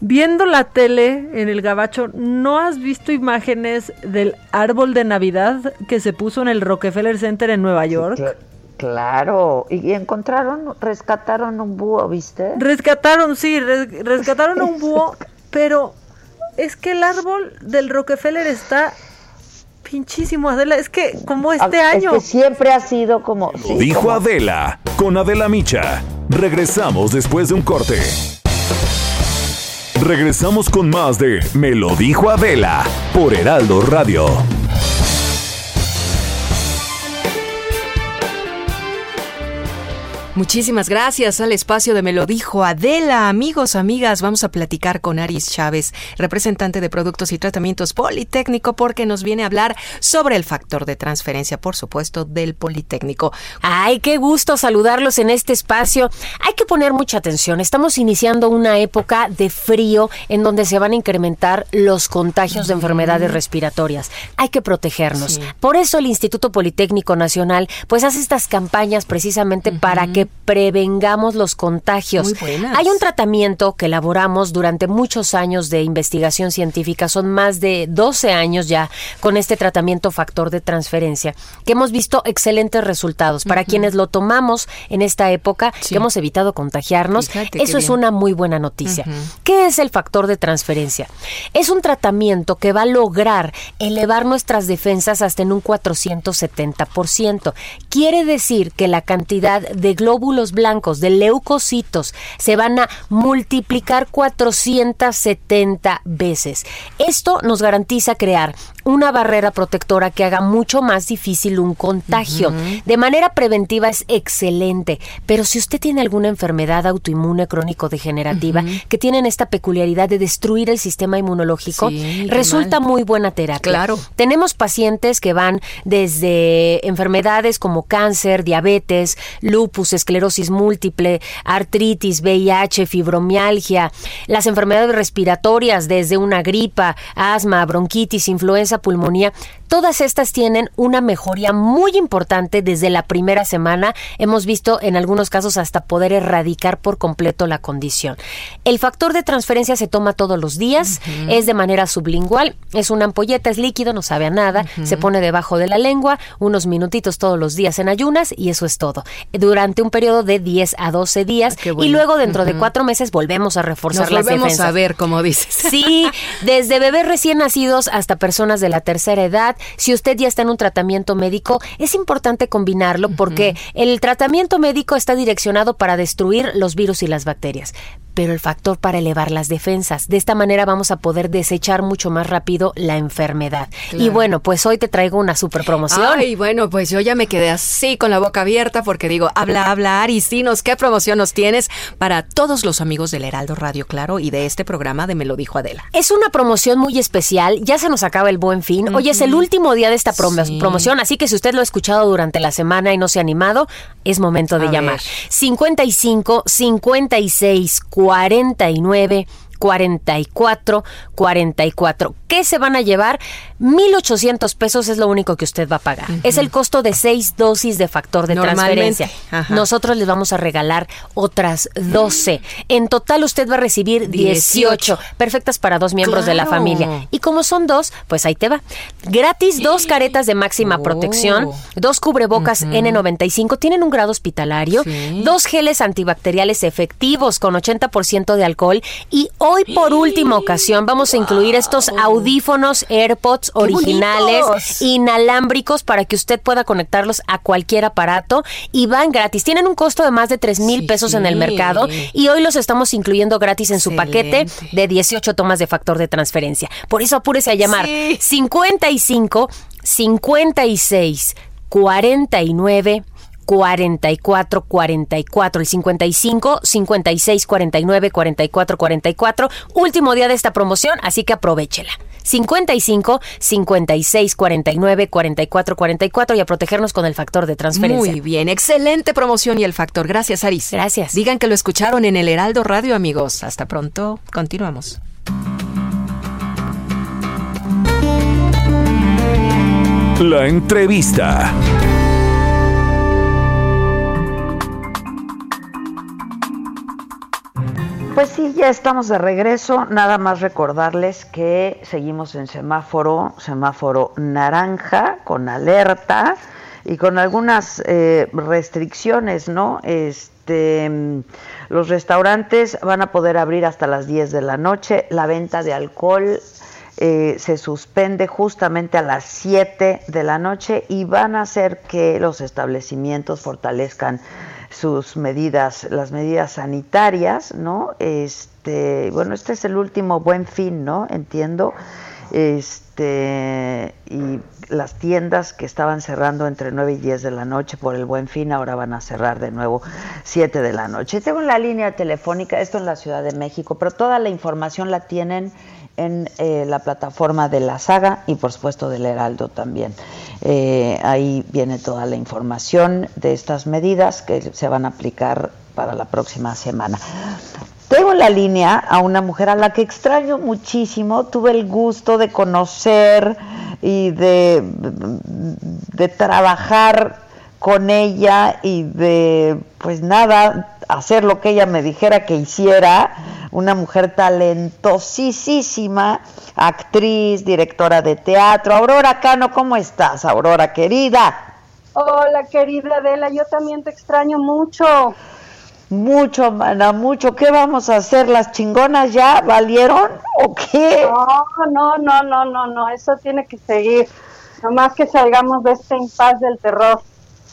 viendo la tele en el Gabacho, ¿no has visto imágenes del árbol de Navidad que se puso en el Rockefeller Center en Nueva York? claro, y encontraron, rescataron un búho, ¿viste? Rescataron, sí, rescataron un [LAUGHS] búho, pero es que el árbol del Rockefeller está pinchísimo, Adela. Es que como este año. Es que siempre ha sido como. dijo Adela, con Adela Micha. Regresamos después de un corte. Regresamos con más de Me lo dijo Adela por Heraldo Radio. Muchísimas gracias al espacio de Me lo dijo Adela. Amigos, amigas, vamos a platicar con Aris Chávez, representante de Productos y Tratamientos Politécnico, porque nos viene a hablar sobre el factor de transferencia, por supuesto, del Politécnico. Ay, qué gusto saludarlos en este espacio. Hay que poner mucha atención. Estamos iniciando una época de frío en donde se van a incrementar los contagios de enfermedades respiratorias. Hay que protegernos. Por eso el Instituto Politécnico Nacional pues hace estas campañas precisamente para que prevengamos los contagios. Hay un tratamiento que elaboramos durante muchos años de investigación científica, son más de 12 años ya con este tratamiento factor de transferencia, que hemos visto excelentes resultados. Para quienes lo tomamos en esta época, que hemos evitado contagiarnos, eso es una muy buena noticia. ¿Qué es el factor de transferencia? Es un tratamiento que va a lograr elevar nuestras defensas hasta en un 470%. Quiere decir que la cantidad de glóbulos glóbulos blancos de leucocitos se van a multiplicar 470 veces. Esto nos garantiza crear una barrera protectora que haga mucho más difícil un contagio. De manera preventiva es excelente, pero si usted tiene alguna enfermedad autoinmune crónico-degenerativa que tienen esta peculiaridad de destruir el sistema inmunológico, resulta muy buena terapia. Claro. Tenemos pacientes que van desde enfermedades como cáncer, diabetes, lupus, esclerosis múltiple, artritis, VIH, fibromialgia, las enfermedades respiratorias desde una gripa, asma, bronquitis, influenza, pulmonía, todas estas tienen una mejoría muy importante desde la primera semana. Hemos visto en algunos casos hasta poder erradicar por completo la condición. El factor de transferencia se toma todos los días, es de manera sublingual, es una ampolleta, es líquido, no sabe a nada, se pone debajo de la lengua, unos minutitos todos los días en ayunas y eso es todo. Durante un periodo de 10 a 12 días y luego dentro de cuatro meses volvemos a reforzar Nos las volvemos a ver, como dices. Sí, [LAUGHS] desde bebés recién nacidos hasta personas de la tercera edad. Si usted ya está en un tratamiento médico, es importante combinarlo porque el tratamiento médico está direccionado para destruir los virus y las bacterias pero el factor para elevar las defensas. De esta manera vamos a poder desechar mucho más rápido la enfermedad. Y bueno, pues hoy te traigo una super promoción. Ay, bueno, pues yo ya me quedé así con la boca abierta porque digo, habla, habla, Aristinos, ¿qué promoción nos tienes para todos los amigos del Heraldo Radio, claro, y de este programa de Me lo dijo Adela? Es una promoción muy especial, ya se nos acaba el buen fin. Hoy es el último día de esta promoción, así que si usted lo ha escuchado durante la semana y no se ha animado, es momento de llamar. 55 56 49 44 44. ¿Qué se van a llevar? 1.800 pesos es lo único que usted va a pagar. Es el costo de seis dosis de factor de transferencia. Nosotros les vamos a regalar otras 12. En total usted va a recibir 18, perfectas para dos miembros de la familia. Y como son dos, pues ahí te va. Gratis dos caretas de máxima Oh. protección, dos cubrebocas N95, tienen un grado hospitalario, dos geles antibacteriales efectivos con 80% de alcohol y hoy por última ocasión vamos a incluir estos audífonos AirPods originales bonitos! inalámbricos para que usted pueda conectarlos a cualquier aparato y van gratis. Tienen un costo de más de 3 mil pesos en el sí. mercado y hoy los estamos incluyendo gratis en su paquete de 18 tomas de factor de transferencia. Por eso apúrese a llamar 55 56 49 44 44 el 55 56 49 44 44 último día de esta promoción así que aprovechela 55 56 49 44 44 y a protegernos con el factor de transferencia Muy bien, excelente promoción y el factor. Gracias, Aris. Gracias. Digan que lo escucharon en el Heraldo Radio, amigos. Hasta pronto. Continuamos. La entrevista. Pues sí, ya estamos de regreso. Nada más recordarles que seguimos en semáforo, semáforo naranja, con alerta y con algunas eh, restricciones, ¿no? Este, los restaurantes van a poder abrir hasta las 10 de la noche. La venta de alcohol eh, se suspende justamente a las 7 de la noche y van a hacer que los establecimientos fortalezcan sus medidas, las medidas sanitarias, ¿no? Este, bueno, este es el último buen fin, ¿no? Entiendo. Este, y las tiendas que estaban cerrando entre 9 y 10 de la noche por el buen fin ahora van a cerrar de nuevo 7 de la noche. Tengo la línea telefónica, esto en la Ciudad de México, pero toda la información la tienen en eh, la plataforma de la saga y por supuesto del Heraldo también. Eh, ahí viene toda la información de estas medidas que se van a aplicar para la próxima semana. Tengo en la línea a una mujer a la que extraño muchísimo, tuve el gusto de conocer y de, de trabajar con ella y de, pues nada, hacer lo que ella me dijera que hiciera. Una mujer talentosísima, actriz, directora de teatro. Aurora Cano, ¿cómo estás, Aurora querida? Hola, querida Adela, yo también te extraño mucho. Mucho, mana, mucho. ¿Qué vamos a hacer? ¿Las chingonas ya valieron o qué? No, no, no, no, no, no, eso tiene que seguir. Nomás que salgamos de este impas del terror.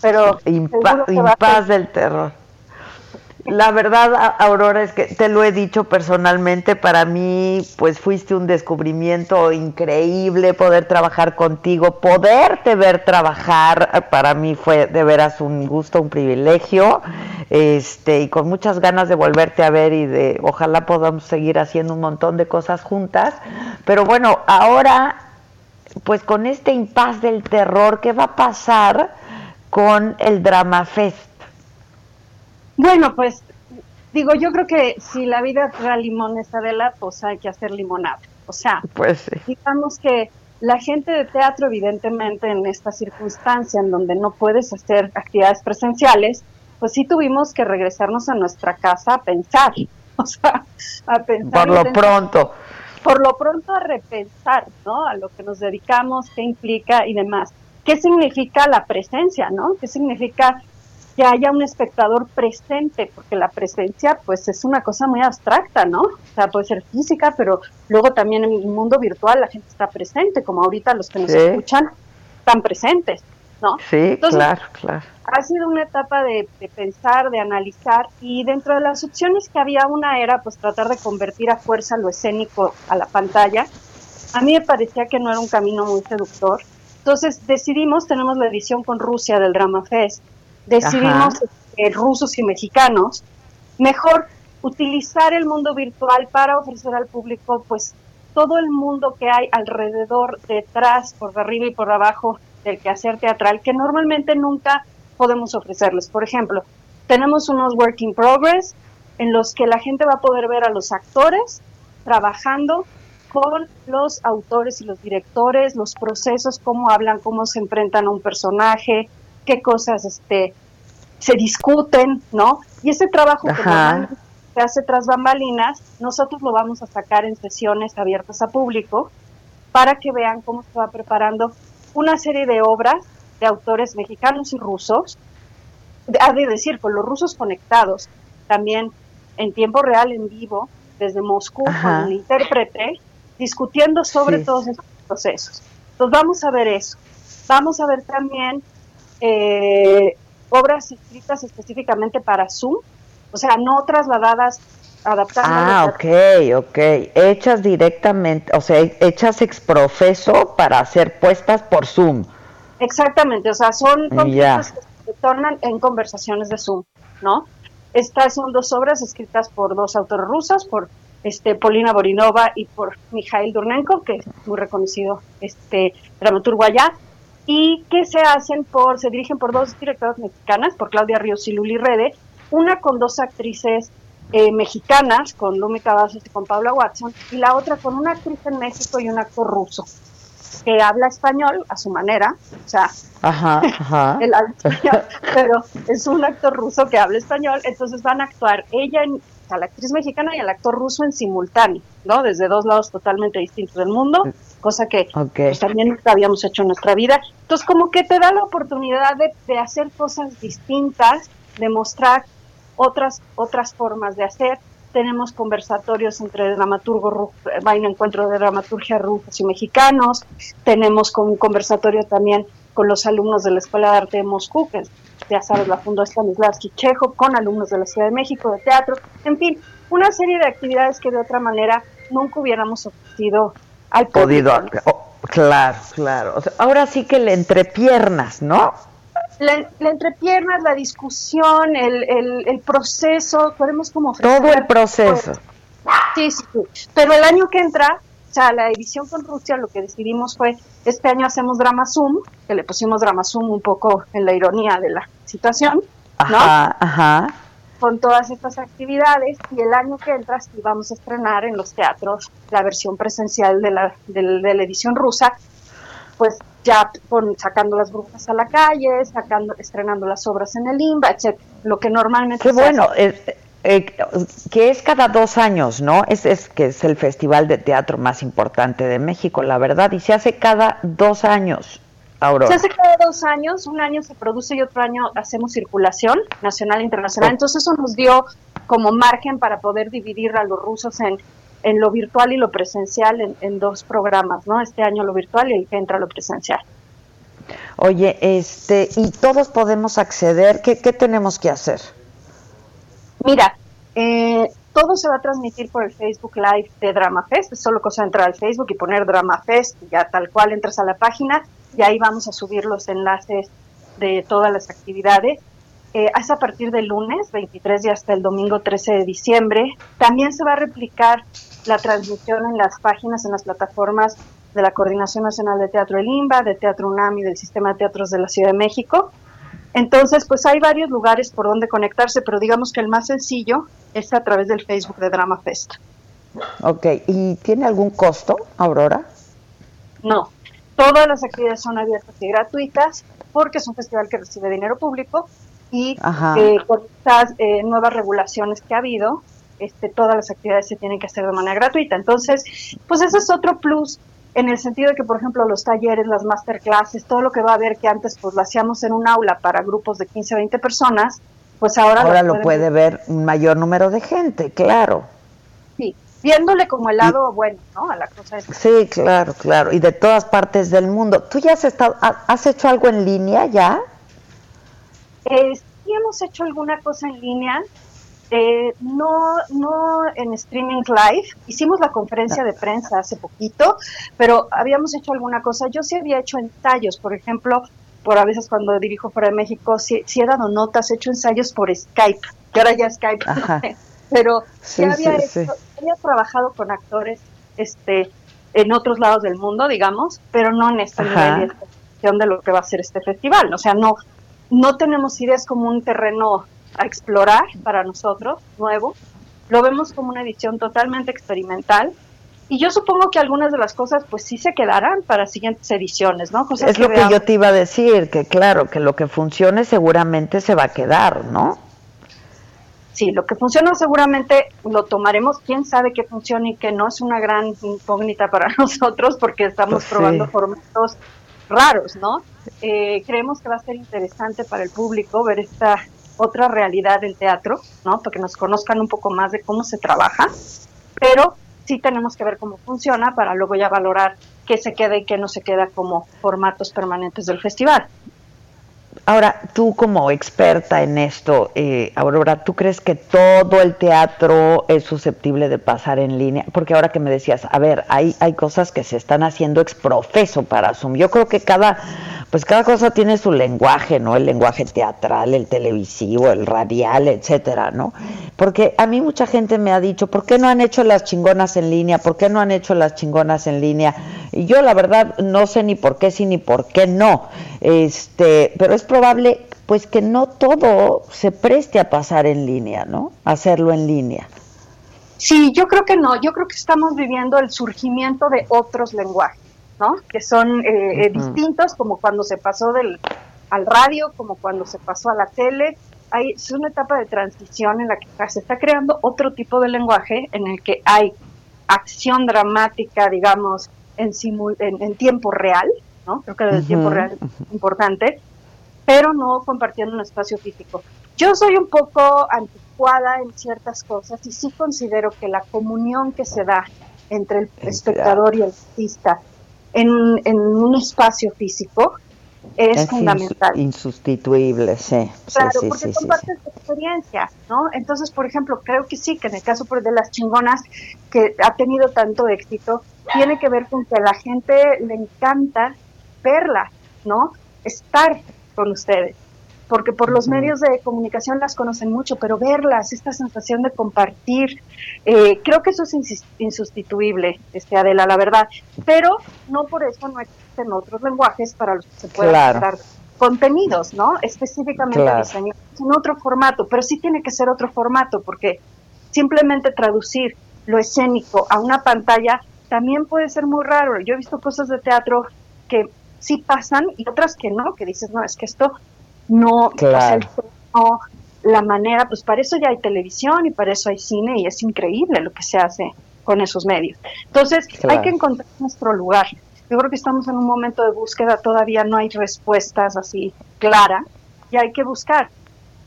Pero Impa- impas del terror. La verdad, Aurora, es que te lo he dicho personalmente, para mí, pues fuiste un descubrimiento increíble poder trabajar contigo, poderte ver trabajar, para mí fue de veras un gusto, un privilegio, este, y con muchas ganas de volverte a ver y de, ojalá podamos seguir haciendo un montón de cosas juntas. Pero bueno, ahora, pues con este impas del terror, ¿qué va a pasar con el Drama Fest? Bueno, pues digo, yo creo que si la vida trae limones, Adela, pues hay que hacer limonada. O sea, Pues sí. digamos que la gente de teatro, evidentemente, en esta circunstancia en donde no puedes hacer actividades presenciales, pues sí tuvimos que regresarnos a nuestra casa a pensar, [LAUGHS] o sea, a pensar. Por lo pensar. pronto. Por lo pronto a repensar, ¿no? A lo que nos dedicamos, qué implica y demás. ¿Qué significa la presencia, no? ¿Qué significa que haya un espectador presente? Porque la presencia, pues, es una cosa muy abstracta, ¿no? O sea, puede ser física, pero luego también en el mundo virtual la gente está presente, como ahorita los que nos Sí. escuchan están presentes, ¿no? Sí, Entonces, claro, claro. ha sido una etapa de, de pensar, de analizar y dentro de las opciones que había una era pues tratar de convertir a fuerza lo escénico a la pantalla. A mí me parecía que no era un camino muy seductor. Entonces decidimos, tenemos la edición con Rusia del Drama Fest, decidimos eh, rusos y mexicanos, mejor utilizar el mundo virtual para ofrecer al público pues todo el mundo que hay alrededor, detrás, por arriba y por abajo del quehacer teatral que normalmente nunca podemos ofrecerles. Por ejemplo, tenemos unos work in progress en los que la gente va a poder ver a los actores trabajando con los autores y los directores, los procesos, cómo hablan, cómo se enfrentan a un personaje, qué cosas este, se discuten, ¿no? Y ese trabajo que se hace tras bambalinas, nosotros lo vamos a sacar en sesiones abiertas a público para que vean cómo se va preparando una serie de obras de autores mexicanos y rusos, ha de decir, con los rusos conectados, también en tiempo real, en vivo, desde Moscú, con el intérprete, discutiendo sobre todos estos procesos. Entonces vamos a ver eso. Vamos a ver también eh, obras escritas específicamente para Zoom, o sea, no trasladadas, adaptadas. Ah, ok, ok. Hechas directamente, o sea, hechas exprofeso para ser puestas por Zoom. Exactamente, o sea, son conflictos que se tornan en conversaciones de Zoom, ¿no? Estas son dos obras escritas por dos autores rusas, por este Polina Borinova y por Mikhail Durnenko, que es muy reconocido este dramaturgo allá, y que se hacen por, se dirigen por dos directoras mexicanas, por Claudia Ríos y Luli Rede, una con dos actrices eh, mexicanas, con Lumi Cavazos y con Paula Watson, y la otra con una actriz en México y un actor ruso que habla español a su manera, o sea, [LAUGHS] [LAUGHS] pero es un actor ruso que habla español, entonces van a actuar ella, en, la actriz mexicana y el actor ruso en simultáneo, ¿no? Desde dos lados totalmente distintos del mundo, cosa que pues, también nunca habíamos hecho en nuestra vida. Entonces, como que te da la oportunidad de, de hacer cosas distintas, de mostrar otras, otras formas de hacer, tenemos conversatorios entre dramaturgos, va un encuentro de dramaturgia rusos y mexicanos, tenemos un conversatorio también con los alumnos de la Escuela de Arte de Moscú, que ya sabes, la fundó Stanislavski Chejo, con alumnos de la Ciudad de México, de teatro, en fin, una serie de actividades que de otra manera nunca hubiéramos ofrecido al podido. Oh, claro, claro. ahora sí que le entrepiernas, ¿no? la, la entrepierna, la discusión, el, el, proceso, podemos como... Todo el proceso. Sí, sí, sí. Pero el año que entra, o sea, la edición con Rusia, lo que decidimos fue, este año hacemos drama Zoom, que le pusimos drama Zoom un poco en la ironía de la situación, ¿no? Ajá, ajá. Con todas estas actividades, y el año que entra sí vamos a estrenar en los teatros la versión presencial de la, de la edición rusa, pues ya sacando las brujas a la calle, sacando, estrenando las obras en el IMBA, etc. Lo que normalmente... Qué bueno, eh, que es cada dos años, ¿no? Es, es que es el festival de teatro más importante de México, la verdad, y se hace cada dos años. Aurora. Se hace cada dos años, un año se produce y otro año hacemos circulación nacional e internacional. Entonces eso nos dio como margen para poder dividir a los rusos en en lo virtual y lo presencial en, dos programas, ¿no? Este año lo virtual y el que entra lo presencial. Oye, este, y todos podemos acceder, ¿qué, qué tenemos que hacer? Mira, eh, todo se va a transmitir por el Facebook Live de Drama Fest, es solo cosa de entrar al Facebook y poner Drama Fest, ya tal cual entras a la página y ahí vamos a subir los enlaces de todas las actividades. Eh, es a partir del lunes 23 y hasta el domingo 13 de diciembre. También se va a replicar la transmisión en las páginas, en las plataformas de la Coordinación Nacional de Teatro El IMBA, de Teatro UNAM y del Sistema de Teatros de la Ciudad de México. Entonces, pues hay varios lugares por donde conectarse, pero digamos que el más sencillo es a través del Facebook de Drama Fest. Ok, ¿y tiene algún costo, Aurora? No, todas las actividades son abiertas y gratuitas porque es un festival que recibe dinero público y eh, por estas eh, nuevas regulaciones que ha habido, este, todas las actividades se tienen que hacer de manera gratuita. Entonces, pues ese es otro plus en el sentido de que, por ejemplo, los talleres, las masterclasses, todo lo que va a haber que antes pues lo hacíamos en un aula para grupos de 15 20 personas, pues ahora, ahora lo, puede ver un mayor número de gente, claro. Sí, viéndole como el lado bueno, ¿no? A la cosa Sí, claro, claro, y de todas partes del mundo. ¿Tú ya has estado, has hecho algo en línea ya? Eh, sí hemos hecho alguna cosa en línea, eh, no, no en streaming live. Hicimos la conferencia de prensa hace poquito, pero habíamos hecho alguna cosa. Yo sí había hecho ensayos, por ejemplo, por a veces cuando dirijo fuera de México, sí, he dado notas, he hecho ensayos por Skype, que ahora ya Skype, [LAUGHS] pero sí, había, había trabajado con actores este en otros lados del mundo, digamos, pero no en esta nivel de lo que va a ser este festival. O sea, no, no tenemos ideas como un terreno a explorar para nosotros, nuevo, lo vemos como una edición totalmente experimental. Y yo supongo que algunas de las cosas pues sí se quedarán para siguientes ediciones, ¿no? es lo que yo te iba a decir, que claro, que lo que funcione seguramente se va a quedar, ¿no? Sí, lo que funciona seguramente lo tomaremos, quién sabe qué funciona y qué no, es una gran incógnita para [LAUGHS] nosotros porque estamos pues probando formatos raros, ¿no? Eh, creemos que va a ser interesante para el público ver esta otra realidad del teatro, ¿no? Para que nos conozcan un poco más de cómo se trabaja, pero sí tenemos que ver cómo funciona para luego ya valorar qué se queda y qué no se queda como formatos permanentes del festival. Ahora, tú como experta en esto, eh, Aurora, ¿tú crees que todo el teatro es susceptible de pasar en línea? Porque ahora que me decías, a ver, hay, hay cosas que se están haciendo exprofeso para Zoom. Yo creo que cada, pues cada cosa tiene su lenguaje, ¿no? El lenguaje teatral, el televisivo, el radial, etcétera, ¿no? Porque a mí mucha gente me ha dicho, ¿por qué no han hecho las chingonas en línea? ¿Por qué no han hecho las chingonas en línea? Y yo la verdad no sé ni por qué sí ni por qué no. Este, pero es probable pues que no todo se preste a pasar en línea, ¿no? Hacerlo en línea. Sí, yo creo que no, yo creo que estamos viviendo el surgimiento de otros lenguajes, ¿no? Que son eh, eh, distintos, como cuando se pasó del al radio, como cuando se pasó a la tele. Hay, es una etapa de transición en la que se está creando otro tipo de lenguaje en el que hay acción dramática, digamos, en, en tiempo real, Creo que el tiempo real es importante, pero no compartiendo un espacio físico. Yo soy un poco anticuada en ciertas cosas y sí considero que la comunión que se da entre el espectador y el artista en, un espacio físico es, fundamental. Insustituible, sí. Claro, porque compartes tu experiencia, ¿no? Entonces, por ejemplo, creo que sí, que en el caso de las chingonas, que ha tenido tanto éxito, tiene que ver con que a la gente le encanta verla, ¿no? Estar con ustedes. Porque por los medios de comunicación las conocen mucho, pero verlas, esta sensación de compartir, eh, creo que eso es insustituible, este Adela, la verdad. Pero no por eso no existen otros lenguajes para los que se puedan dar contenidos, ¿no? Específicamente diseñados en otro formato, pero sí tiene que ser otro formato, porque simplemente traducir lo escénico a una pantalla también puede ser muy raro. Yo he visto cosas de teatro que sí pasan y otras que no, que dices, no, es que esto no, no, la manera, pues para eso ya hay televisión y para eso hay cine y es increíble lo que se hace con esos medios. Entonces, hay que encontrar nuestro lugar. Yo creo que estamos en un momento de búsqueda, todavía no hay respuestas así claras y hay que buscar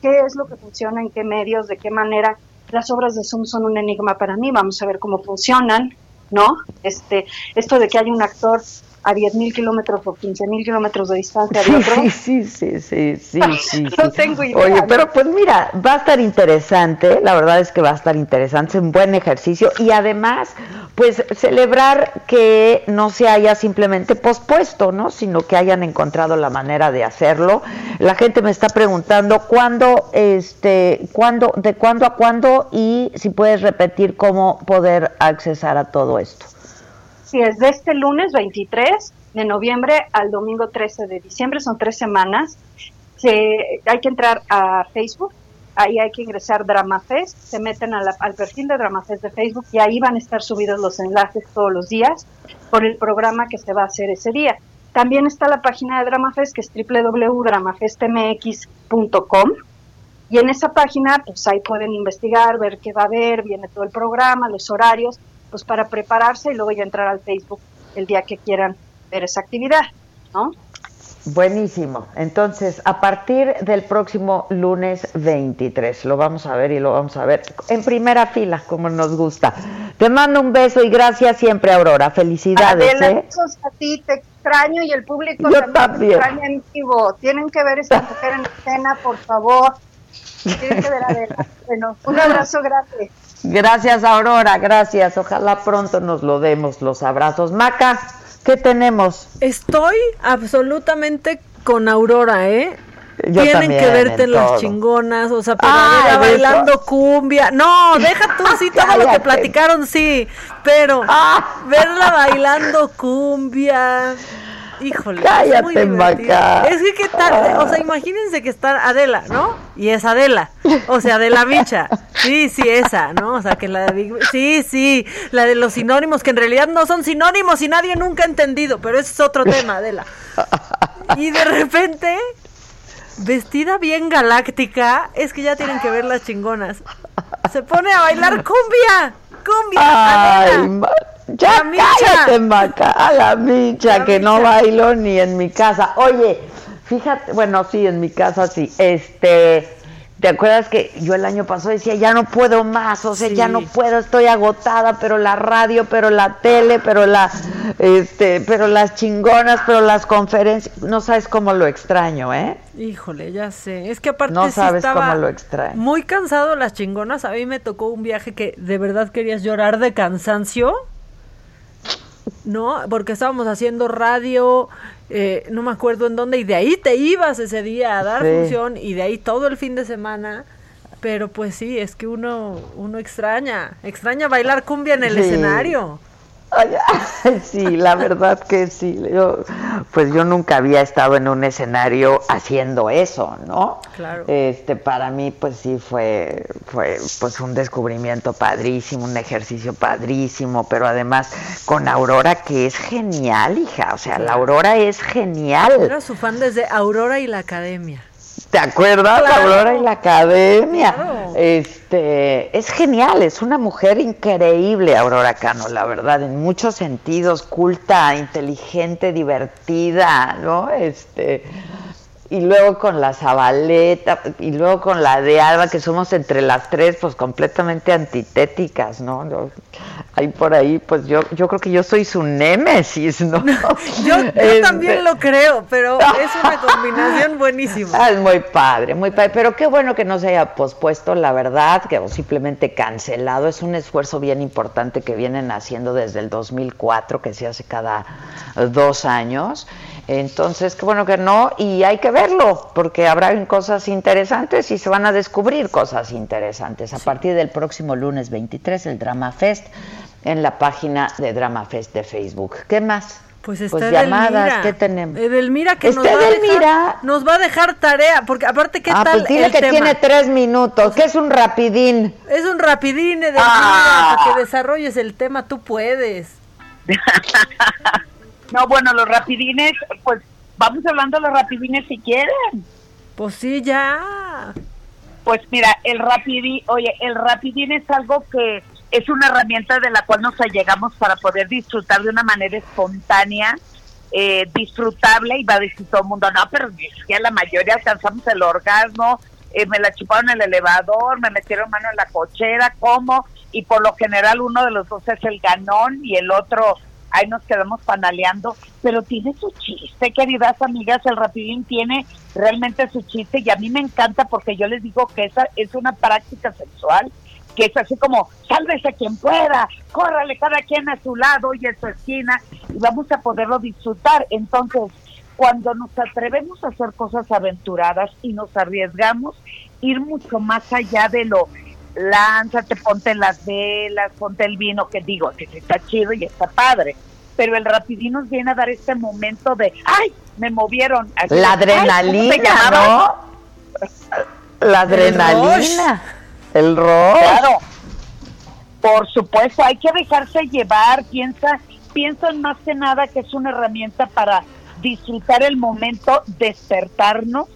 qué es lo que funciona, en qué medios, de qué manera. Las obras de Zoom son un enigma para mí, vamos a ver cómo funcionan, ¿no? Este, esto de que hay un actor a 10.000 kilómetros o 15.000 kilómetros de distancia de otro. [LAUGHS] Sí, sí, sí, sí, [LAUGHS] sí. no tengo idea. Oye, pero pues mira, va a estar interesante, la verdad es que va a estar interesante, es un buen ejercicio y además, pues celebrar que no se haya simplemente pospuesto, ¿no? Sino que hayan encontrado la manera de hacerlo. La gente me está preguntando cuándo, este, cuándo, de cuándo a cuándo y si puedes repetir cómo poder accesar a todo esto. Sí, es de este lunes 23 de noviembre al domingo 13 de diciembre, son tres semanas. Se, hay que entrar a Facebook, ahí hay que ingresar DramaFest, se meten al perfil de DramaFest de Facebook y ahí van a estar subidos los enlaces todos los días por el programa que se va a hacer ese día. También está la página de DramaFest que es www.dramafestmx.com y en esa página pues ahí pueden investigar, ver qué va a haber, viene todo el programa, los horarios pues para prepararse y luego ya entrar al Facebook el día que quieran ver esa actividad, ¿no? Buenísimo. Entonces, a partir del próximo lunes 23, lo vamos a ver y lo vamos a ver en primera fila, como nos gusta. Te mando un beso y gracias siempre, Aurora. Felicidades. Adela, ¿eh? a ti, te extraño y el público también, extraña en vivo. Tienen que ver esta mujer en escena, por favor. Tienen que ver a Adela. Bueno, un abrazo grande. Gracias, Aurora, gracias. Ojalá pronto nos lo demos los abrazos. Maca, ¿qué tenemos? Estoy absolutamente con Aurora, ¿eh? Tienen que verte en las chingonas, o sea, pero bailando cumbia. No, deja tú, sí, [LAUGHS] todo lo que platicaron, sí, pero ah. verla bailando cumbia. Híjole, Cállate, es muy Maca. Es que qué tal, o sea, imagínense que está Adela, ¿no? y es Adela, o sea, de la micha. Sí, sí, esa, ¿no? O sea, que la de Sí, sí, la de los sinónimos, que en realidad no son sinónimos y nadie nunca ha entendido, pero ese es otro tema, Adela. Y de repente, vestida bien galáctica, es que ya tienen que ver las chingonas. Se pone a bailar cumbia, cumbia. Ay, ya cállate, Maca, a la micha, que no bailo ni en mi casa. Oye, fíjate, bueno, sí, en mi casa sí. Este, ¿te acuerdas que yo el año pasado decía, ya no puedo más, o sea, ya no puedo, estoy agotada, pero la radio, pero la tele, pero la, este, pero las chingonas, pero las conferencias, no sabes cómo lo extraño, ¿eh? Híjole, ya sé. Es que aparte No sí sabes estaba cómo lo extraño. Muy cansado las chingonas. A mí me tocó un viaje que de verdad querías llorar de cansancio. ¿No? Porque estábamos haciendo radio, eh, no me acuerdo en dónde, y de ahí te ibas ese día a dar Sí. función, y de ahí todo el fin de semana. Pero pues sí, es que uno, uno extraña, extraña bailar cumbia en el Sí. escenario. Sí, la verdad que sí. Yo, pues yo nunca había estado en un escenario haciendo eso, ¿no? Claro. Este, para mí, pues sí fue, fue, pues un descubrimiento padrísimo, un ejercicio padrísimo, pero además con Aurora que es genial, hija. O sea, la Aurora es genial. Era su fan desde Aurora y la Academia. ¿Te acuerdas? Claro. Aurora y la Academia. Claro. Este, es genial, es una mujer increíble, Aurora Cano, la verdad, en muchos sentidos, culta, inteligente, divertida, ¿no? Este, y luego con la Zabaleta, y luego con la de Alba, que somos entre las tres, pues completamente antitéticas, ¿no? Yo- Ahí por ahí, pues yo, yo creo que yo soy su némesis, ¿no? [LAUGHS] Yo, yo Este, también lo creo, pero es una [LAUGHS] combinación buenísima. Ah, es muy padre, muy padre. Pero qué bueno que no se haya pospuesto, la verdad, que o simplemente cancelado. Es un esfuerzo bien importante que vienen haciendo desde el 2004, que se hace cada dos años. Entonces, qué bueno que no, y hay que verlo, porque habrá cosas interesantes y se van a descubrir cosas interesantes. A partir del próximo lunes 23, el Drama Fest, en la página de Drama Fest de Facebook. ¿Qué más? Pues está Pues llamadas, Edelmira. ¿qué tenemos? Edelmira que nos Está va, a Edelmira. dejar, nos va a dejar tarea, porque aparte, ¿qué ah, tal pues dile el que tema? tiene tres minutos, que es un rapidín. Es un rapidín, Edelmira, Ah. para que desarrolles el tema, tú puedes. [LAUGHS] No, bueno, los rapidines, pues vamos hablando de los rapidines si quieren. Pues sí, ya. Pues mira, el rapidín, oye, el rapidín es algo que es una herramienta de la cual nos allegamos para poder disfrutar de una manera espontánea, eh, disfrutable, y va a decir todo el mundo, no, pero es que a la mayoría alcanzamos el orgasmo, eh, me la chuparon en el elevador, me metieron mano en la cochera, ¿cómo? Y por lo general uno de los dos es el ganón y el otro, ahí nos quedamos panaleando, pero tiene su chiste, queridas amigas, el rapidín tiene realmente su chiste y a mí me encanta porque yo les digo que esa es una práctica sexual que es así como, sálvese quien pueda, córrale cada quien a su lado y en su esquina y vamos a poderlo disfrutar. Entonces, cuando nos atrevemos a hacer cosas aventuradas y nos arriesgamos, ir mucho más allá de lo, lánzate, ponte las velas, ponte el vino, que digo, que está chido y está padre. Pero el rapidín nos viene a dar este momento de, ¡ay! Me movieron. Así La de, "Ay, ¿cómo se adrenalina, llamaba?". ¿no? La El adrenalina. El rush. Claro. Por supuesto, hay que dejarse llevar, piensa, piensan más que nada que es una herramienta para disfrutar el momento, despertarnos,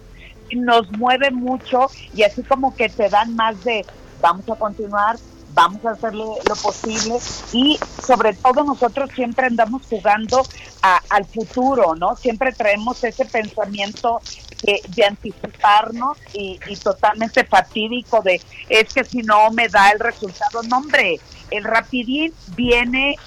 nos mueve mucho y así como que te dan más de vamos a continuar, vamos a hacer lo, posible y sobre todo nosotros siempre andamos jugando a- al futuro, ¿no? Siempre traemos ese pensamiento de anticiparnos y, totalmente fatídico de es que si no me da el resultado, no hombre, el rapidín viene eh,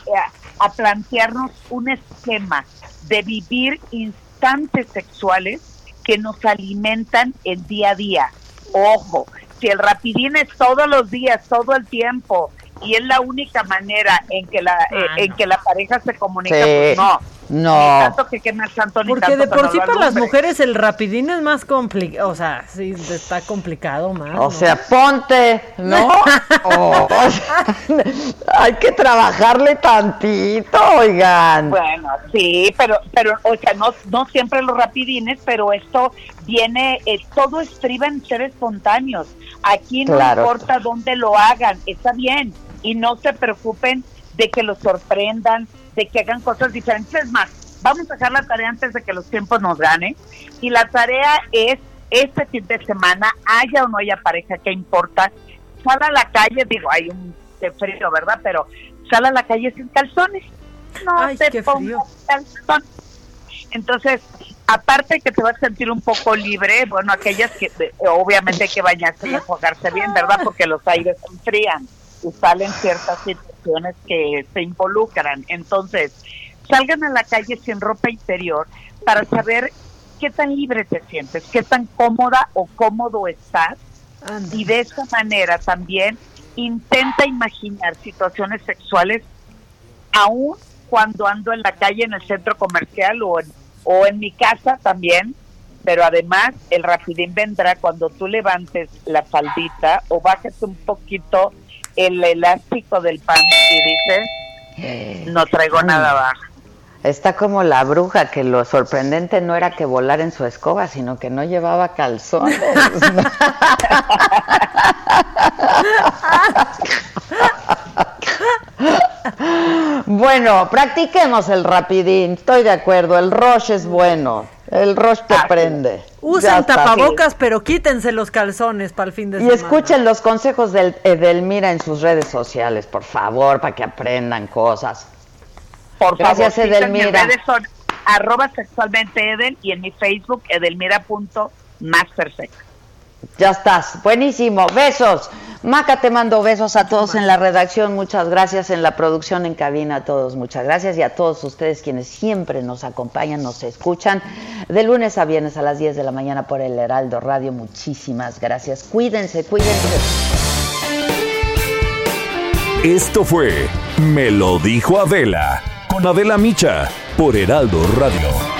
a plantearnos un esquema de vivir instantes sexuales que nos alimentan el día a día. Ojo, si el rapidín es todos los días, todo el tiempo, y es la única manera en que la, eh, en que la pareja se comunica, Sí. pues no. No. Ni tanto que queme al santo, ni Porque de tanto por sí lo para las mujeres el rapidín es más complicado, o sea, sí, está complicado más. O ¿no? sea, ponte, ¿no? Oh, [LAUGHS] o sea, hay que trabajarle tantito, oigan. Bueno, sí, pero, pero, o sea, no, no siempre los rapidines, pero esto viene, eh, todo estriba en ser espontáneos. Aquí no Claro. importa dónde lo hagan, está bien. Y no se preocupen de que los sorprendan, de que hagan cosas diferentes. Es más, vamos a dejar la tarea antes de que los tiempos nos ganen. Y la tarea es, este fin de semana, haya o no haya pareja, ¿qué importa? Sal a la calle, digo, hay un de frío, ¿verdad? Pero sal a la calle sin calzones. No Ay, te pongas calzones. Entonces, aparte que te vas a sentir un poco libre, bueno, aquellas que obviamente hay que bañarse y enjuagarse bien, ¿verdad? Porque los aires se enfrían y salen ciertas situaciones que se involucran. Entonces, salgan a la calle sin ropa interior para saber qué tan libre te sientes, qué tan cómoda o cómodo estás. Y de esa manera también intenta imaginar situaciones sexuales aún cuando ando en la calle, en el centro comercial o en, o en mi casa también. Pero además el rapidín vendrá cuando tú levantes la faldita o bajes un poquito el elástico del pan y dices, no traigo nada abajo. Está como la bruja, que lo sorprendente no era que volara en su escoba, sino que no llevaba calzones. [LAUGHS] bueno, practiquemos el rapidín, estoy de acuerdo, el rush es bueno, el rush te prende. Ya Usen tapabocas, pero quítense los calzones para el fin de Y semana. escuchen los consejos del Edelmira en sus redes sociales, por favor, para que aprendan cosas. Por Gracias, favor, síganme, mis Edelmira. redes son arroba sexualmente Edel y en mi Facebook edelmira.másperfecto. Ya estás, buenísimo, besos. Maca, te mando besos a todos en la redacción, muchas gracias en la producción en cabina, a todos, muchas gracias y a todos ustedes quienes siempre nos acompañan, nos escuchan de lunes a viernes a las 10 de la mañana por el Heraldo Radio, muchísimas gracias. Cuídense, cuídense. Esto fue Me lo dijo Adela con Adela Micha por Heraldo Radio.